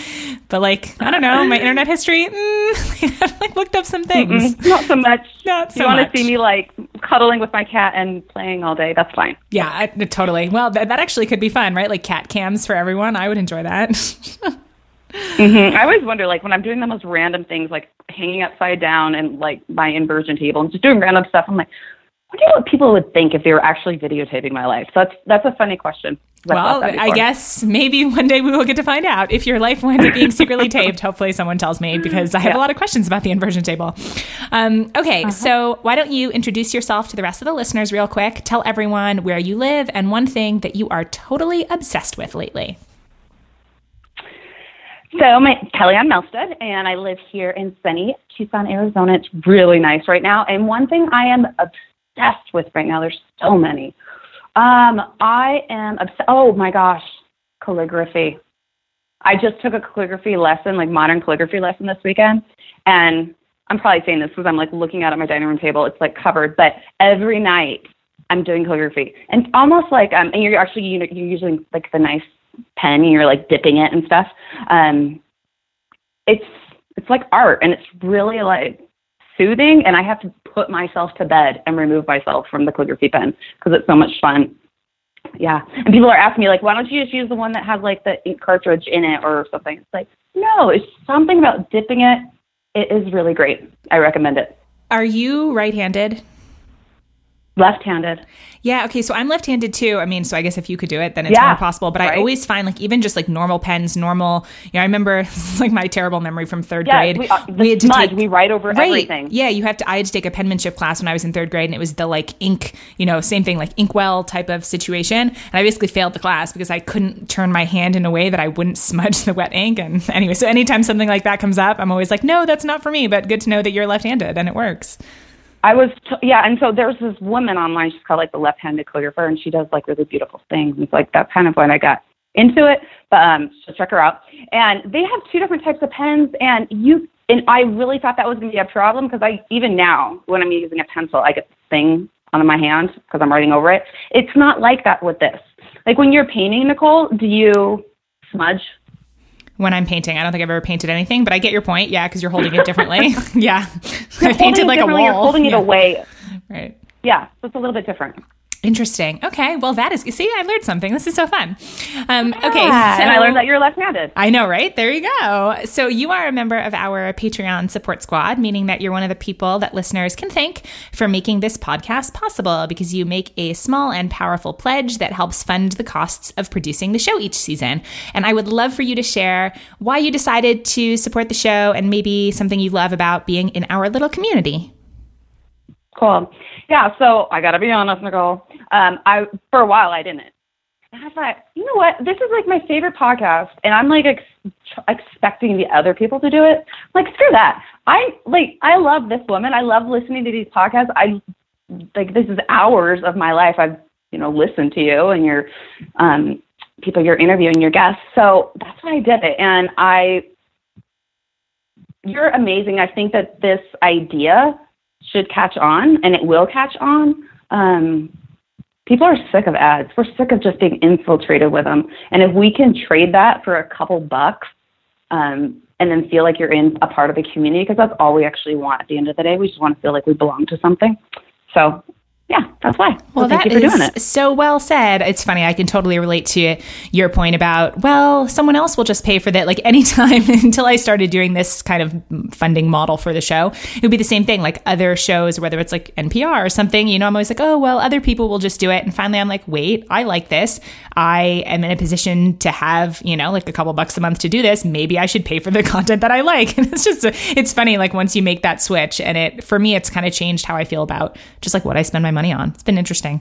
But like, I don't know, my internet history, mm, I've like looked up some things. Mm-mm, not so much. Not so You want to see me like cuddling with my cat and playing all day, that's fine. Yeah, I, totally. Well, th- that actually could be fun, right? Like cat cams for everyone. I would enjoy that. Mm-hmm. I always wonder, like, when I'm doing the most random things, like hanging upside down and like my inversion table and just doing random stuff, I'm like, I wonder what people would think if they were actually videotaping my life. So that's that's a funny question. well, I guess maybe one day we will get to find out if your life winds up being secretly taped. Hopefully, someone tells me because I have yeah. a lot of questions about the inversion table. Um, okay, uh-huh. so why don't you introduce yourself to the rest of the listeners real quick? Tell everyone where you live and one thing that you are totally obsessed with lately. So, my Kellyanne Melstead, and I live here in sunny Tucson, Arizona. It's really nice right now. And one thing I am obsessed with right now, there's so many. Um, I am obsessed. Oh my gosh, calligraphy. I just took a calligraphy lesson, like modern calligraphy lesson this weekend, and I'm probably saying this because I'm like looking out at my dining room table. It's like covered, but every night I'm doing calligraphy, and almost like um, and you're actually you know, you're using like the nice pen and you're like dipping it and stuff. Um, it's it's like art and it's really like soothing and I have to put myself to bed and remove myself from the calligraphy pen because it's so much fun. Yeah. And people are asking me like, why don't you just use the one that has like the ink cartridge in it or something? It's like, no, it's something about dipping it. It is really great. I recommend it. Are you right-handed? Left-handed. Yeah. Okay. So I'm left-handed too. I mean, so I guess if you could do it, then it's yeah, more possible. But right? I always find like even just like normal pens, normal. You know, I remember like my terrible memory from third yeah, grade. We, uh, we had to smudge, take, we write over right, everything. Yeah. You have to. I had to take a penmanship class when I was in third grade, and it was the like ink. You know, same thing like inkwell type of situation. And I basically failed the class because I couldn't turn my hand in a way that I wouldn't smudge the wet ink. And anyway, so anytime something like that comes up, I'm always like, no, that's not for me. But good to know that you're left-handed and it works. I was, t- yeah, and so there's this woman online. She's called like the left-handed calligrapher, and she does like really beautiful things. It's like that's kind of when I got into it. But um, so check her out. And they have two different types of pens, and you and I really thought that was going to be a problem because I even now when I'm using a pencil, I get this thing on my hand because I'm writing over it. It's not like that with this. Like when you're painting, Nicole, do you smudge when I'm painting. I don't think I've ever painted anything, but I get your point. Yeah, because you're holding it differently. yeah, I painted like a wall. You're holding it yeah. away. Right. Yeah, so it's a little bit different. Interesting. Okay. Well, that is, see, I learned something. This is so fun. Um, yeah, okay. So, and I learned that you're left handed. I know, right? There you go. So, you are a member of our Patreon support squad, meaning that you're one of the people that listeners can thank for making this podcast possible because you make a small and powerful pledge that helps fund the costs of producing the show each season. And I would love for you to share why you decided to support the show and maybe something you love about being in our little community. Cool. Yeah, so I got to be honest, Nicole. Um, I for a while I didn't. And I thought, you know what? This is like my favorite podcast, and I'm like ex- expecting the other people to do it. Like screw that. I like I love this woman. I love listening to these podcasts. I like this is hours of my life. I've you know listened to you and your um, people you're interviewing, your guests. So that's why I did it, and I. You're amazing. I think that this idea should catch on, and it will catch on. Um, people are sick of ads. We're sick of just being infiltrated with them. And if we can trade that for a couple bucks, um, and then feel like you're in a part of a community, because that's all we actually want at the end of the day. We just want to feel like we belong to something. So yeah, that's why. Well, well that is so well said. It's funny. I can totally relate to your point about, well, someone else will just pay for that. Like anytime until I started doing this kind of funding model for the show, it would be the same thing. Like other shows, whether it's like NPR or something, you know, I'm always like, oh, well, other people will just do it. And finally I'm like, wait, I like this. I am in a position to have, you know, like a couple bucks a month to do this. Maybe I should pay for the content that I like. And it's just, it's funny. Like once you make that switch and it, for me, it's kind of changed how I feel about just like what I spend my money on. It's been interesting.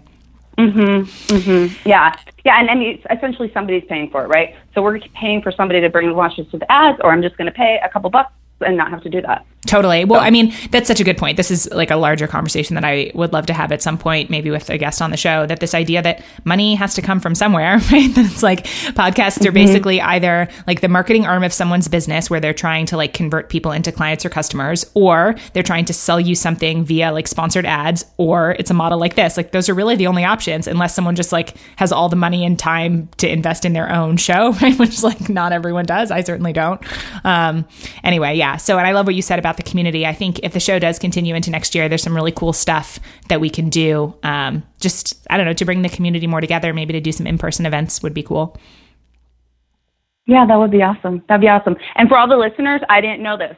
Mm-hmm. Mm-hmm. Yeah. Yeah. And, and essentially somebody's paying for it, right? So we're paying for somebody to bring the watches to the ads, or I'm just going to pay a couple bucks and not have to do that. Totally. Well, so. I mean, that's such a good point. This is like a larger conversation that I would love to have at some point, maybe with a guest on the show, that this idea that money has to come from somewhere, right? That it's like podcasts mm-hmm. are basically either like the marketing arm of someone's business where they're trying to like convert people into clients or customers, or they're trying to sell you something via like sponsored ads, or it's a model like this. Like those are really the only options unless someone just like has all the money and time to invest in their own show, right? Which like not everyone does. I certainly don't. Um, anyway, yeah. So, and I love what you said about the community. I think if the show does continue into next year, there's some really cool stuff that we can do. Um, just, I don't know, to bring the community more together, maybe to do some in person events would be cool. Yeah, that would be awesome. That'd be awesome. And for all the listeners, I didn't know this.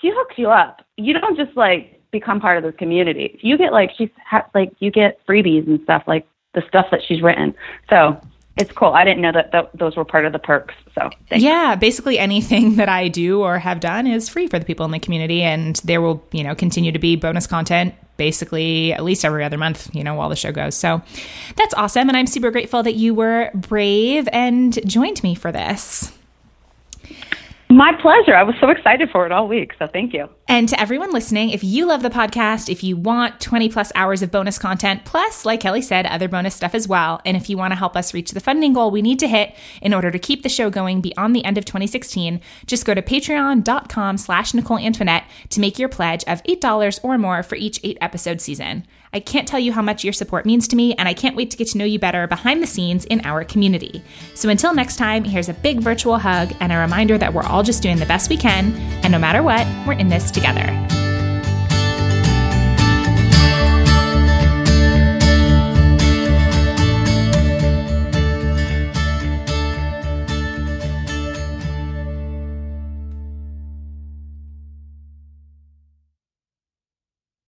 She hooks you up. You don't just like become part of this community. You get like she's ha- like you get freebies and stuff like the stuff that she's written. So it's cool. I didn't know that th- those were part of the perks. So yeah, basically anything that I do or have done is free for the people in the community, and there will you know continue to be bonus content basically at least every other month, you know, while the show goes. So that's awesome, and I'm super grateful that you were brave and joined me for this. My pleasure. I was so excited for it all week. So thank you. And to everyone listening, if you love the podcast, if you want 20 plus hours of bonus content, plus, like Kelly said, other bonus stuff as well, and if you want to help us reach the funding goal we need to hit in order to keep the show going beyond the end of 2016, just go to patreon.com slash Nicole Antoinette to make your pledge of $8 or more for each eight episode season. I can't tell you how much your support means to me, and I can't wait to get to know you better behind the scenes in our community. So until next time, here's a big virtual hug and a reminder that we're all just doing the best we can, and no matter what, we're in this together.